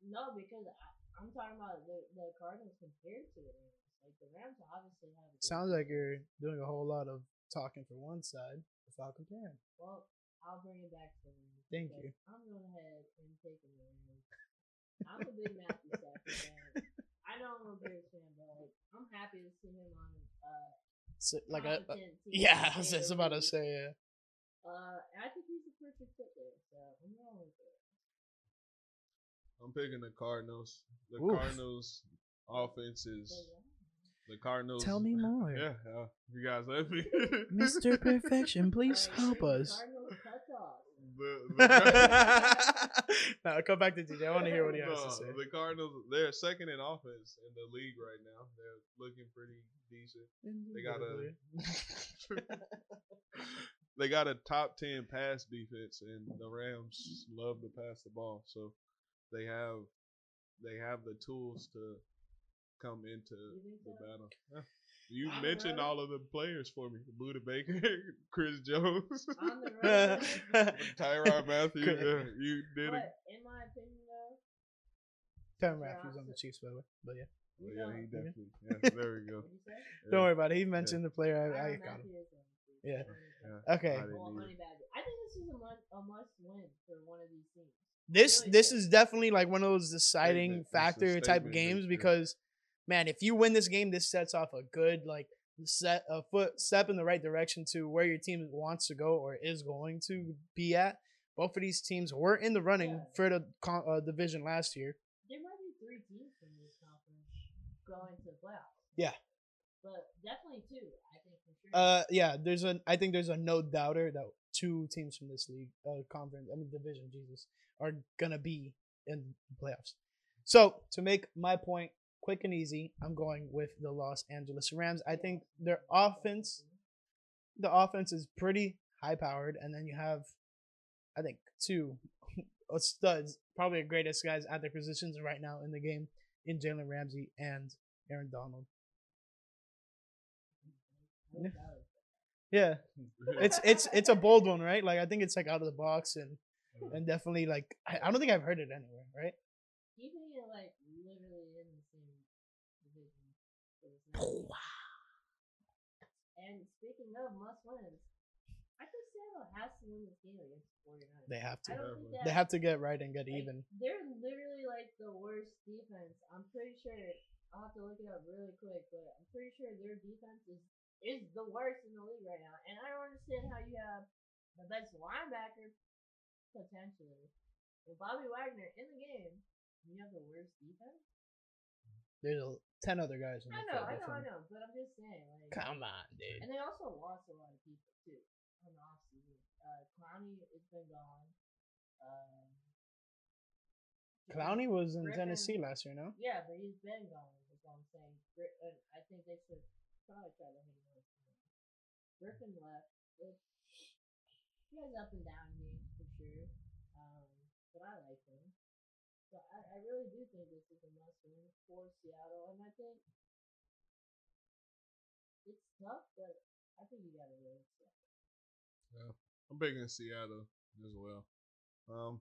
No, because I, I'm talking about the the Cardinals compared to the Rams. Like the Rams obviously have. Sounds like you're doing a whole lot of talking for one side without comparing. Well, I'll bring it back to Rams. Thank you. I'm going ahead and taking the Rams. I'm a big Matthew Stafford fan. I know I'm a Bears fan, but like I'm happy to see him on uh So, like a, a yeah, I was just about to say yeah. Uh, I think he's a perfect fit there. So I'm going with it. I'm picking the Cardinals. The Oof. Cardinals offense is the Cardinals. Tell me more, Yeah, uh, you guys let me. Mr. Perfection. Please Alright, help the us. Cardinals cut off. The, the, now come back to DJ. I want to hear what he has to say. The Cardinals, they're second in offense in the league right now. They're looking pretty decent. They got a they got a top ten pass defense, and the Rams love to pass the ball. So they have they have the tools to come into the battle. Yeah. You On the mentioned road? all of the players for me: Budda Baker, Chris Jones, On the Tyrod Matthew. Good. Yeah, you did it. in my opinion, though, Terry Matthews on the Chiefs, by the way. But yeah, you yeah, he Okay. definitely. Yeah, there we go. what you? Yeah. don't worry about it. He mentioned the player. I, I Tyrann got him. Mathieu is on the team. Yeah. Yeah. Okay. I didn't Well, either. money bag. I think this is a, must, a must win for one of these teams. This Really this is definitely like one of those deciding Statement. It's a factor type statement games victory. because man, if you win this game, this sets off a good like set a foot step in the right direction to where your team wants to go or is going to be at. Both of these teams were in the running Yeah. for the con- uh, division last year. There might be three teams from this conference going to the playoffs. Yeah. But definitely two, I think for sure. Uh, yeah, there's a I think there's a no doubter that two teams from this league uh conference I mean division Jesus are gonna be in the playoffs. So to make my point quick and easy, I'm going with the Los Angeles Rams. I think their offense, the offense is pretty high powered, and then you have, I think two uh, studs, probably the greatest guys at their positions right now in the game in Jalen Ramsey and Aaron Donald. I think that was- Yeah, it's it's it's a bold one, right? Like I think it's like out of the box and and definitely like I, I don't think I've heard it anywhere, right? Keeping it like And speaking of must wins, I think Seattle has to win this game against the 49ers. They have to. They have to get right and get like, even. They're literally like the worst defense. I'm pretty sure. I'll have to look it up really quick, but I'm pretty sure their defense is is the worst in the league right now. And I don't understand how you have the best linebacker potentially, with Bobby Wagner in the game, and you have the worst defense. There's a, ten other guys. In I the know, I know, I know, but I'm just saying, like, Come on, dude. and they also lost a lot of people too on the offseason. Uh, Clowney has been gone. Um, Clowney was in Griffin- Tennessee last year, no? Yeah, but he's been gone. Is what I'm saying. Gri- and I think they should probably try to hang on. Griffin left, which he has up and down games for sure. Um, but I like him. So I, I really do think this is a must win for Seattle, and I think it's tough, but I think you gotta really accept it. I'm picking Seattle as well. Um,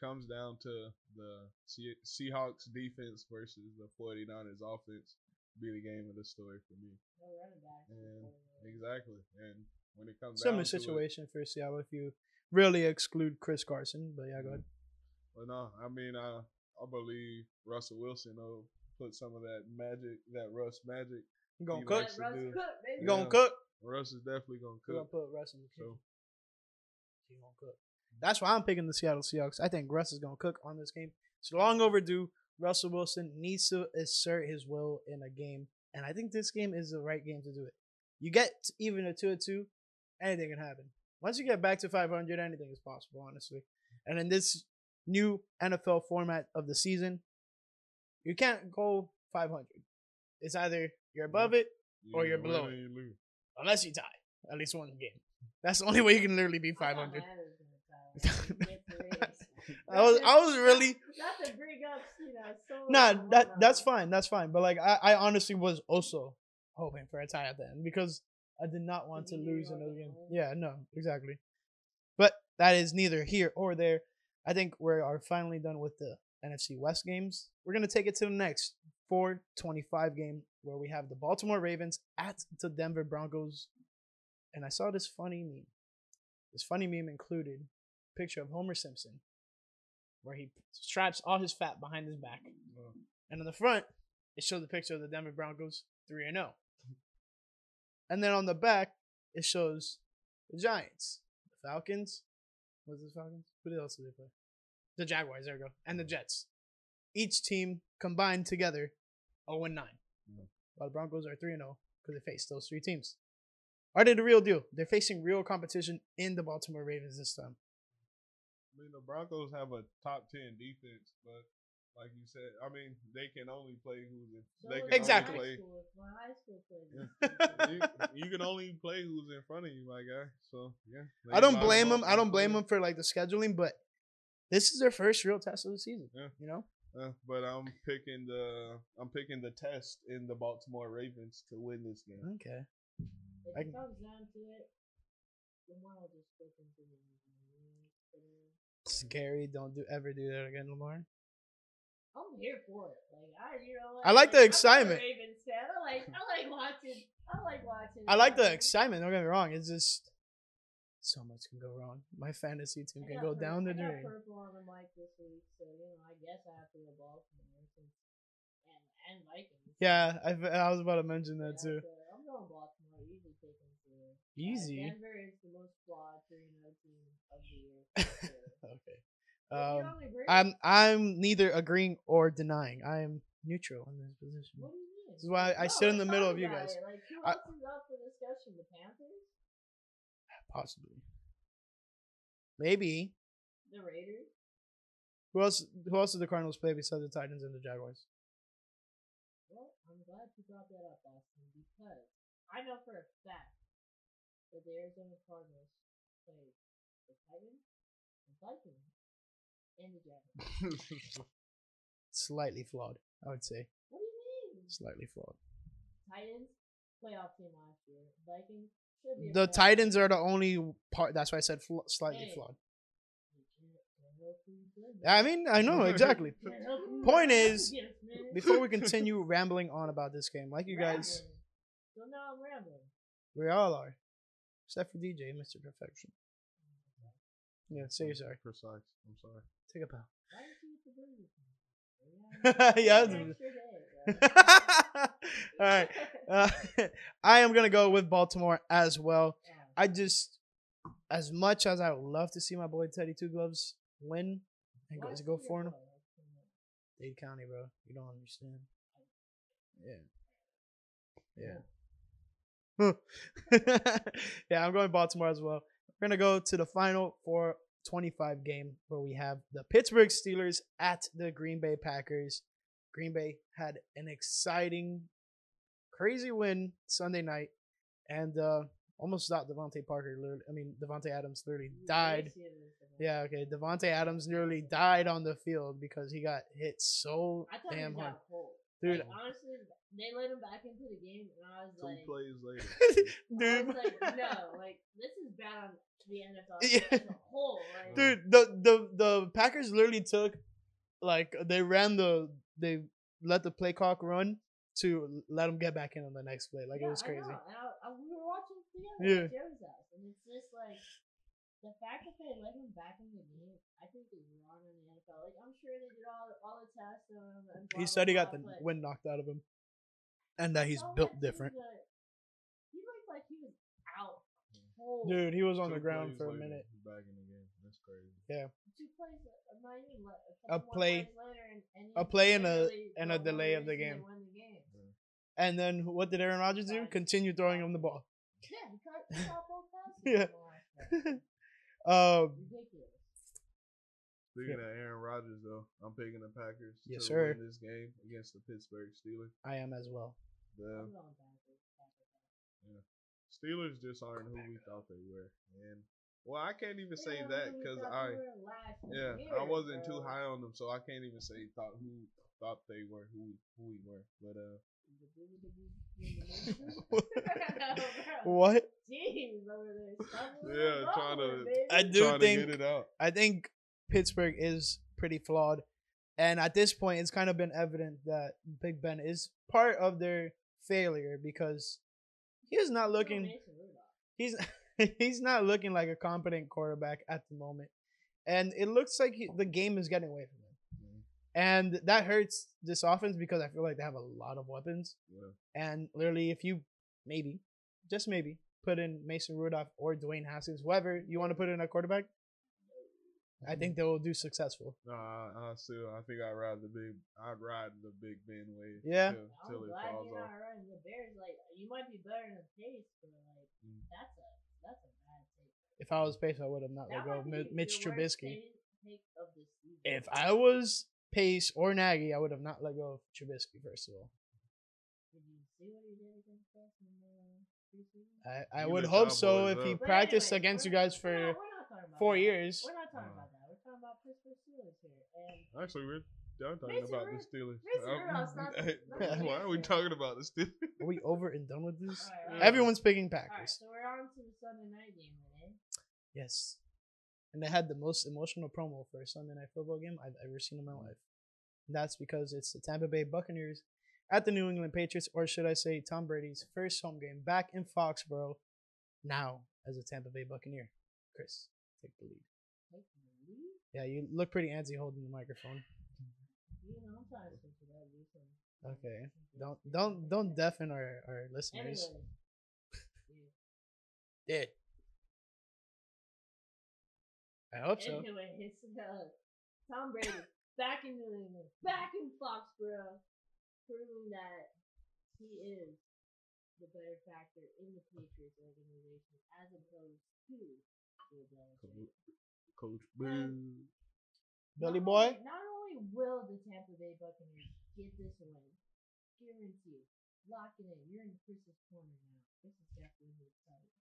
comes down to the Se- Seahawks defense versus the 49ers offense. Be the game of the story for me. No running backs. And exactly. And when it comes Similar down to it, situation for Seattle if you really exclude Chris Carson. But yeah, go ahead. Well, no, I mean, I I believe Russell Wilson will put some of that magic, that Russ magic. You gonna He cook? likes Let to Russ do- cook, baby. You gonna Yeah. cook? Russ is definitely gonna You gonna put Russ in the kitchen? So He gonna cook. That's why I'm picking the Seattle Seahawks. I think Russ is gonna cook on this game. It's long overdue. Russell Wilson needs to assert his will in a game, and I think this game is the right game to do it. You get even a two or two, anything can happen. Once you get back to 500, anything is possible, honestly. And in this new NFL format of the season. You can't go 500. It's either you're above it or You you're below it. you unless you tie at least one game. That's the only way you can literally be 500. Matt was gonna try it. Get the race. I was I was really Not to bring up, you know, so nah that that's fine that's fine but like I, I honestly was also hoping for a tie at the end because I did not want to lose another game. Yeah, no, exactly. But that is neither here or there. I think we are finally done with the NFC West games. We're gonna take it to the next 425 game where we have the Baltimore Ravens at the Denver Broncos. And I saw this funny meme. This funny meme included a picture of Homer Simpson where he straps all his fat behind his back. And on the front, it shows the picture of the Denver Broncos 3 and 0. And then on the back, it shows the Giants, the Falcons. What's the Falcons? Who else did they play? The Jaguars, there we go. And the Jets. Each team combined together 0 and 9. Mm. While the Broncos are 3 and 0 because they faced those three teams. Are they the real deal? They're facing real competition in the Baltimore Ravens this time. I mean, the Broncos have a top ten defense, but like you said, I mean, they can only play who's in. So They can Exactly. Only high school. My high school played you, you can only play who's in front of you, my guy. So yeah, I don't blame them. I don't blame them for like the scheduling, but this is their first real test of the season. Yeah. You know? Uh, but I'm picking the I'm picking the test in the Baltimore Ravens to win this game. Okay. If I it comes down to it, Lamar will just flip into the Scary. Don't do ever do that again, Lamar. I'm here for it. Like I, you know, like, I like the excitement. Ravens fan. I like, I like watching. I like watching. I like the excitement. Don't get me wrong. It's just so much can go wrong. My fantasy team can go pur- down the I got drain. purple on the mic this week, so you know, I guess I have to go Baltimore and and Vikings. Yeah, I, I was about to mention that Yeah, too. so I'm going Baltimore. Easy for uh, Easy. Denver is the most flawed three and team of the year. Okay. Um, I'm I'm neither agreeing or denying. I am neutral in this position. What do you mean? This is why I No, sit in the middle of you guys. it. Like, who I- else is up for discussion? The Panthers, Possibly. Maybe. the Raiders. Who else? Who else did the Cardinals play besides the Titans and the Jaguars? Well, I'm glad you brought that up, Austin, because I know for a fact that the Arizona Cardinals played the Titans, the Vikings, and the Jaguars. Slightly flawed, I would say. What do you mean? Slightly flawed. Titans playoff team last year. Vikings should be. The playoff Titans team. are the only part. That's why I said fl- slightly Hey. flawed. You can't- can't help who you play, I mean, I know exactly. Can't help who you Point is. Before we continue rambling on about this game, like you guys, So now I'm rambling. we all are, except for DJ, Mr. Perfection. Oh yeah, say you're sorry. Precise. I'm sorry. Take a bow. Why you eat the burger from me? Yeah, An that's- extra day, bro. all right. Uh, I am gonna go with Baltimore as well. I just, as much as I would love to see my boy Teddy Two Gloves win and go, go for him? Dade County, bro, you don't understand. Yeah. Yeah. yeah, I'm going Baltimore as well. We're gonna go to the final four 25 game where we have the Pittsburgh Steelers at the Green Bay Packers. Green Bay had an exciting, crazy win Sunday night, and uh, almost stopped DeVante Parker. Literally, I mean Davante Adams literally died. race it or something. Yeah, okay. Davante Adams nearly died on the field because he got hit so damn hard. cold. Dude, Like, honestly, they let him back into the game, and I was Two like, plays later. I dude, was like, no, like this is bad on the NFL Yeah. as a whole. Like, dude, the the the Packers literally took like they ran the they let the play clock run to let him get back in on the next play. Like yeah, it was I crazy. know, and I, I, we were watching together Yeah. at Jerry's house, and it's just like the fact that they let him back in the game. I think is wrong in the NFL. Like I'm sure they did all all the tests on him. And blah, He blah, said he got the blah, but wind knocked out of him, and that he's all built that seems different. like- He looked like he was out cold. Dude, he was on the Two ground plays for a later, minute. he's Back in the game. That's crazy. Two plays, uh, not even like a, A couple more play- plays later, and, and a he play and a- literally and a got one delay of the reason they game. won the game. And then what did Aaron Rodgers do? Continue throwing him the ball. Yeah, he caught, he caught both passes. Yeah. Um, Ridiculous. Speaking of Aaron Rodgers, though, I'm picking the Packers Yes, to sir. win this game against the Pittsburgh Steelers. I am as well. The I'm going Packers, Packers. Steelers just aren't who we thought they were, and well, I can't even say They that were who we because I they yeah year, I wasn't too high on them, so I can't even say thought who thought they were who we, who we were. But uh, What? Jeez, over there. stumbling Yeah, trying to- I do trying think to get it out. I think Pittsburgh is pretty flawed. And at this point, it's kind of been evident that Big Ben is part of their failure because he is not looking he's he's not looking like a competent quarterback at the moment. And it looks like he, the game is getting away from him. And that hurts this offense because I feel like they have a lot of weapons. Yeah. And literally, if you maybe, just maybe, put in Mason Rudolph or Dwayne Haskins, whoever you want to put in a quarterback, I think they will do successful. No, I, I still I think I'd ride the big I'd ride the Big Ben wave. Yeah. till, I'm till it glad falls you're off. not running the Bears. Like you might be better than Pace, but like Mm. that's a that's a bad take. If I was Pace, I would have not let go of Mitch Trubisky. take- take of the. If I was Pace or Nagy, I would have not let go of Trubisky, first of all. Did you see what he did against us in the preseason? I, I would hope so Cowboys if he But practiced anyway, against you guys for we're not talking about four that. years. We're not talking Uh. about that. We're talking about Pittsburgh Steelers here. And Actually, we're done talking Mason about the Steelers. Mason Rudolph's not- not why are we talking about the Steelers? Are we over and done with this? Alright, alright. Everyone's picking all right, Packers. so we're on to the Sunday night game, then, eh? Yes. And they had the most emotional promo for a Sunday night football game I've ever seen in my life. That's because it's the Tampa Bay Buccaneers at the New England Patriots, or should I say Tom Brady's first home game back in Foxborough, now as a Tampa Bay Buccaneer. Chris, take the lead. Take the lead. Yeah, you look pretty antsy holding the microphone. You know, I'm trying to switch it up. Okay. Don't don't don't deafen our, our listeners. Anyways, yeah. Did. I hope so. Anyways, uh, Tom Brady back in New England, back in Foxborough, proving that he is the better factor in the Patriots organization as opposed to Bill Belichick. Coach Um, Boo. Billy boy. only- Not only will the Tampa Bay Buccaneers get this win, guarantee, lock it in. You're in Chris's corner now. This is definitely his.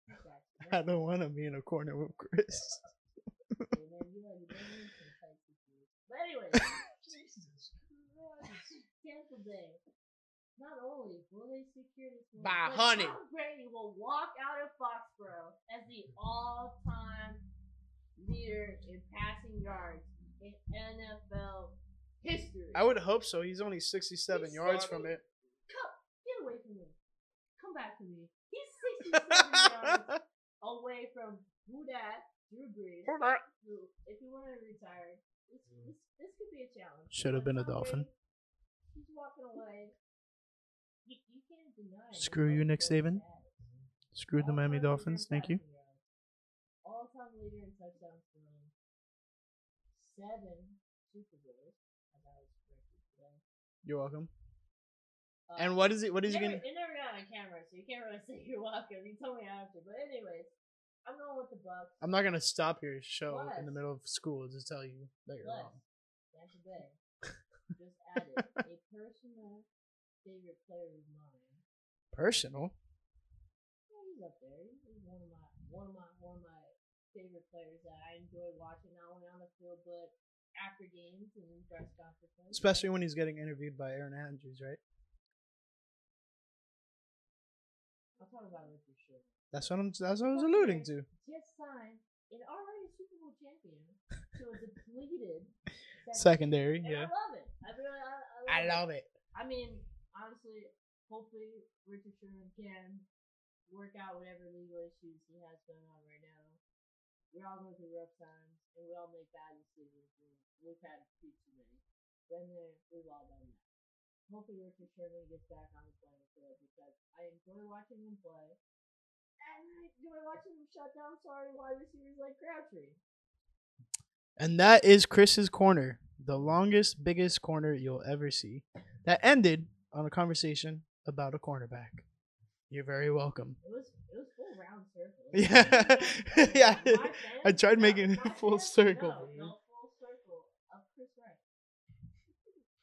I don't want to be in a corner with Chris. Hey, man, you already been in some tight situations. But anyway, Jesus. Tampa Bay. Not only will they secure this win, By but honey. Tom Brady will walk out of Foxborough as the all-time leader in passing yards in NFL history. I would hope so. He's only 67 He's yards seven. from it. Come, get away from me. Come back to me. He's 67 yards away from who that Drew Brees. who, if he wanted to retire, this, this, this could be a challenge. Should have been a Dolphin. He's walking away. You, you can't deny. his Screw you, Nick legendary Saban. status. Screw the Miami All-time leader in Dolphins. Thank you. All-time leader in touchdowns thrown. Seven Super Bowls. I thought I today. You're welcome. Uh, And what is it? What is he gonna? It never got on camera, so you can't really say you're welcome. You told me after, but anyways, I'm going with the Bucks. I'm not gonna stop your show in the middle of school to tell you that you're Plus, wrong. Tampa Bay just added a personal favorite player of mine. Personal. Yeah, he's up there. He's one of my one of my one of my favorite players that I enjoy watching not only on the field but after games and in press conferences. Especially when he's getting interviewed by Erin Andrews, right? I'll talk about Sherman. That's what I'm. That's what I was alluding to. Just signed an already Super Bowl champion to a depleted Secondary, And yeah. I love it. I really, I, I love it. I mean, honestly, hopefully Richard Sherman can work out whatever legal issues he has going on right now. We all go through rough times, and we all make bad decisions. And we've had too many. Been there, we've all done that. Hopefully Richard Sherman gets back on the playing field because I enjoy watching him play. And I enjoy watching him shut down sorry wide receivers like Crabtree. And that is Chris's corner, the longest, biggest corner you'll ever see. That ended on a conversation about a cornerback. You're very welcome. It was it was full round circle. Yeah. Yeah. My I tried making it my full circle, No, no, full circle.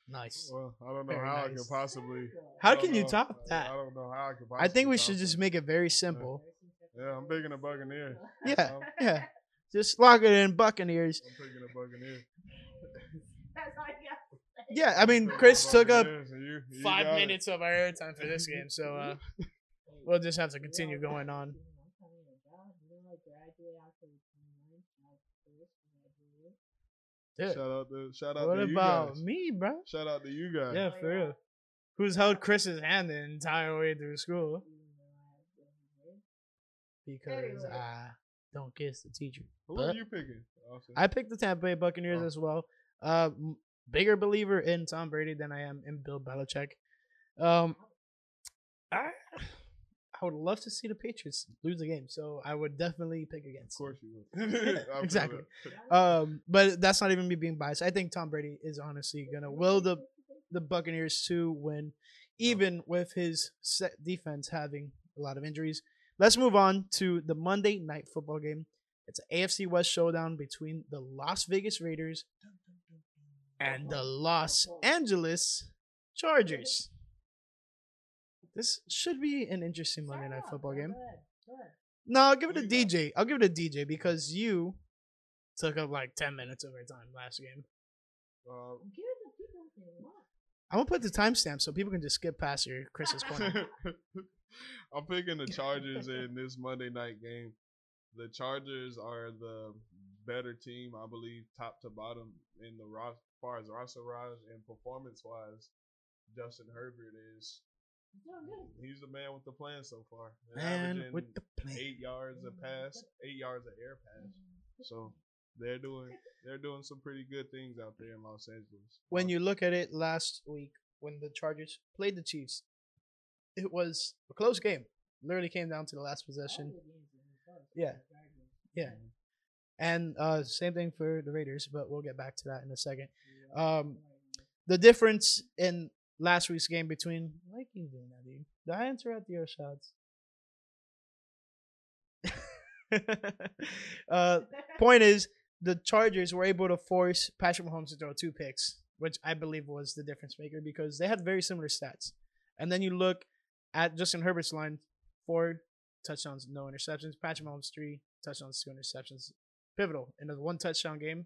Nice. Well, I don't know Very how I nice. could possibly. How I don't can you know. top that? I don't know how I could. I think we should just make it very simple. Yeah, I'm picking a Buccaneer. Yeah, Um, yeah. Just lock it in Buccaneers. I'm picking a Buccaneer. That's all you got. Yeah, I mean, Chris took up you- you five got it. minutes of our airtime for this game, so uh, we'll just have to continue going on. Dude, Shout out to shout out what to you about guys. me, bro? Shout out to you guys. Yeah, for real. Who's held Chris's hand the entire way through school? Because I don't kiss the teacher. Who But are you picking? Austin? I picked the Tampa Bay Buccaneers Oh. as well. Uh, bigger believer in Tom Brady than I am in Bill Belichick. Um, I I would love to see the Patriots lose the game, so I would definitely pick against. of course you would. Exactly. Um, but that's not even me being biased. I think Tom Brady is honestly gonna will the the Buccaneers to win, even with his set defense having a lot of injuries. Let's move on to the Monday night football game. It's an AFC West showdown between the Las Vegas Raiders and the Los Angeles Chargers. This should be an interesting Monday night football game. No, I'll give it to? DJ. I'll give it to DJ because you took up like ten minutes of our time last game. Uh, I'm gonna put the timestamp so people can just skip past your Chris's corner. I'm picking the Chargers in this Monday night game. The Chargers are the better team, I believe, top to bottom in the ros- as far as roster wise and performance wise. Justin Herbert is he's the man with the plan so far. They're Man averaging with the plan. eight yards a pass, eight yards of air pass. So they're doing they're doing some pretty good things out there in Los Angeles. When uh, you look at it last week when the Chargers played the Chiefs, it was a close game. Literally came down to the last possession. Yeah. Yeah. And uh same thing for the Raiders, but we'll get back to that in a second. Um the difference in last week's game between like you doing that, dude. Did I interrupt your shots? uh point is the Chargers were able to force Patrick Mahomes to throw two picks, which I believe was the difference maker because they had very similar stats. And then you look at Justin Herbert's line, four touchdowns, no interceptions. Patrick Mahomes three touchdowns, two interceptions. Pivotal in a one touchdown game.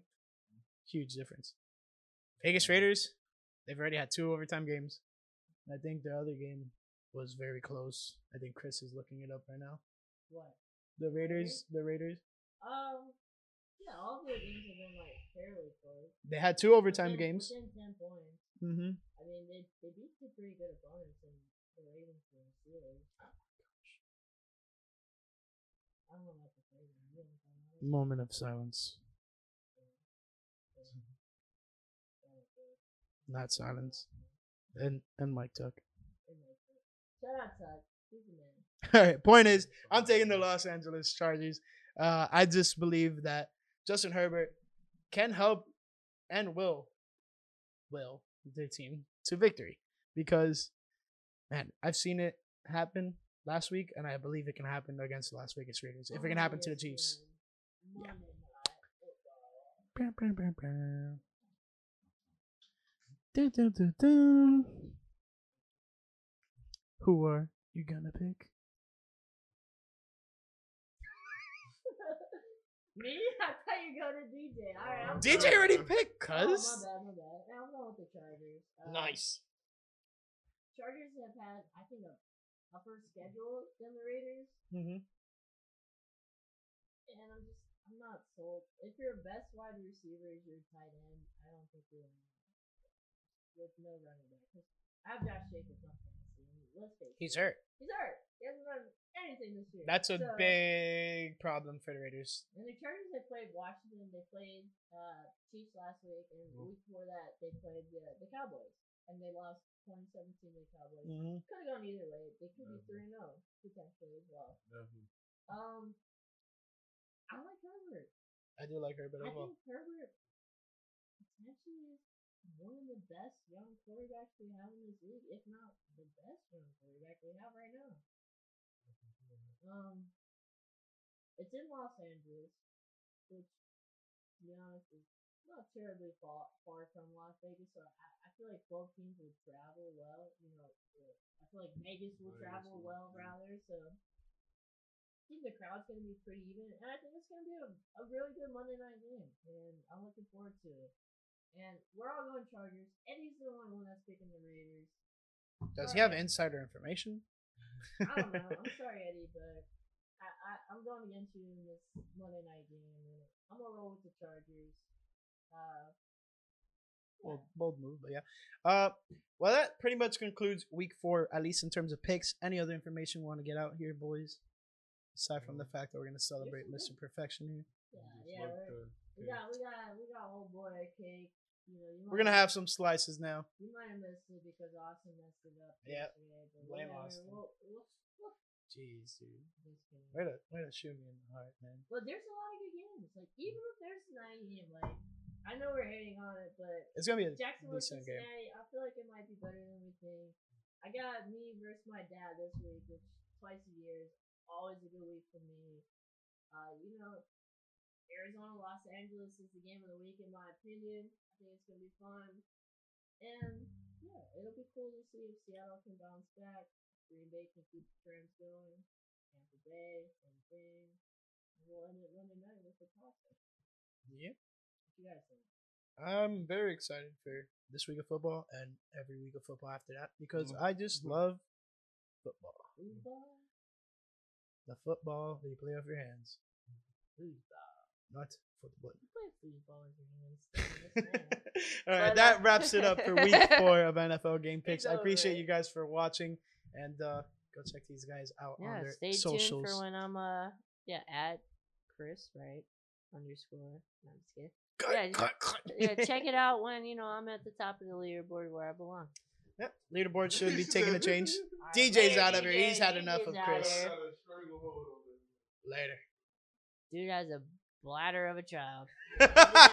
Huge difference. Vegas Raiders, they've already had two overtime games. I think their other game was very close. I think Chris is looking it up right now. What? The Raiders, the Raiders, Um, yeah, all their games have been like fairly close. they had two overtime Within- games. Within ten points. Mm-hmm. I mean, they they beat two pretty good opponents in the Ravens and the Steelers. I don't know what to say. man. You know what I'm talking about? Moment of silence. Not silence. And and Mike Tuck. Shout out Tuck. He's the man. All right. Point is, I'm taking the Los Angeles Chargers. Uh, I just believe that Justin Herbert can help and will will their team to victory because man, I've seen it happen last week, and I believe it can happen against the Las Vegas Raiders. If it can happen to the Chiefs. Dun. Who are you gonna pick? Me? I thought you go to DJ. All right. DJ already picked, Oh, my cuz. bad, my bad. I'm going with the Chargers. Uh, Nice. Chargers have had, I think, a tougher schedule than the Raiders, Mm-hmm. and I'm just, I'm not sold. If your best wide receiver is your tight end, I don't think you're in with no running back. 'Cause I have Josh Jacobs on fantasy. Let's face it, He's hurt. he's hurt. He hasn't run anything this year. That's a So- big problem for the Raiders. And the Chargers have played Washington, they played uh, Chiefs last week, and the week before that they played the, the Cowboys, and they lost 2017 to the Cowboys. Mm-hmm. Could have gone either way. They could be three zero potentially as well. Definitely. Um, I like Herbert. I do like Herbert I as well. think Herbert potentially is one of the best young quarterbacks we have in this league, if not the best young quarterback we have right now. Um, it's in Los Angeles, which, to be honest, is not terribly far, far from Las Vegas, so I, I feel like both teams will travel well. You know, I feel like Vegas will Vegas travel will, well yeah. rather. So I think the crowd's gonna be pretty even, and I think it's gonna be a, a really good Monday night game, and I'm looking forward to it. And we're all going Chargers. Eddie's the only one that's picking the Raiders. Does he have insider information? I don't know. I'm sorry, Eddie, but I, I I'm going against you in this Monday night game, and I'm gonna roll with the Chargers. Uh, bold, bold move, but yeah. Uh, well, that pretty much concludes week four, at least in terms of picks. Any other information we want to get out here, boys? Aside from the fact that we're gonna celebrate Mr. Perfection here, yeah, yeah. we're- We got we got we got old boy cake. You know, you we're gonna might- have some slices now. You might have missed it because Austin messed it up. Yep. yesterday, but Blame whatever, Austin. We'll, we'll, we'll, Jeez, dude. Way to way to shoot me in the heart, man. But there's a lot of good games. Like even if there's a night game, like I know we're hating on it, but It's gonna be a Jacksonville decent game. Cincinnati, I feel like it might be better than we think. I got me versus my dad this week, which twice a year is always a good week for me. Uh, you know, Arizona, Los Angeles is the game of the week in my opinion. I think it's gonna be fun, and yeah, it'll be cool to see if Seattle can bounce back. Green Bay can keep the trends going. Tampa Bay, same thing. We'll end it Monday night with the toss. What Yeah. you guys think? I'm very excited for this week of football and every week of football after that because Mhm. I just love football. Football? The football that you play off your hands, not football. You play football with your hands. All right, But, that uh, wraps it up for week four of NFL Game Picks. I appreciate you guys for watching, and uh, go check these guys out on their stay socials. tuned for when I'm uh yeah at Chris right underscore. No, I'm just kidding. Cut, yeah, cut, cut. Yeah, check it out when you know I'm at the top of the leaderboard where I belong. Yep, leaderboard should be taking a change. DJ's later, out of here. He's had DJ, enough of Chris. here. Got a stranglehold on this. Later. Dude has a bladder of a child.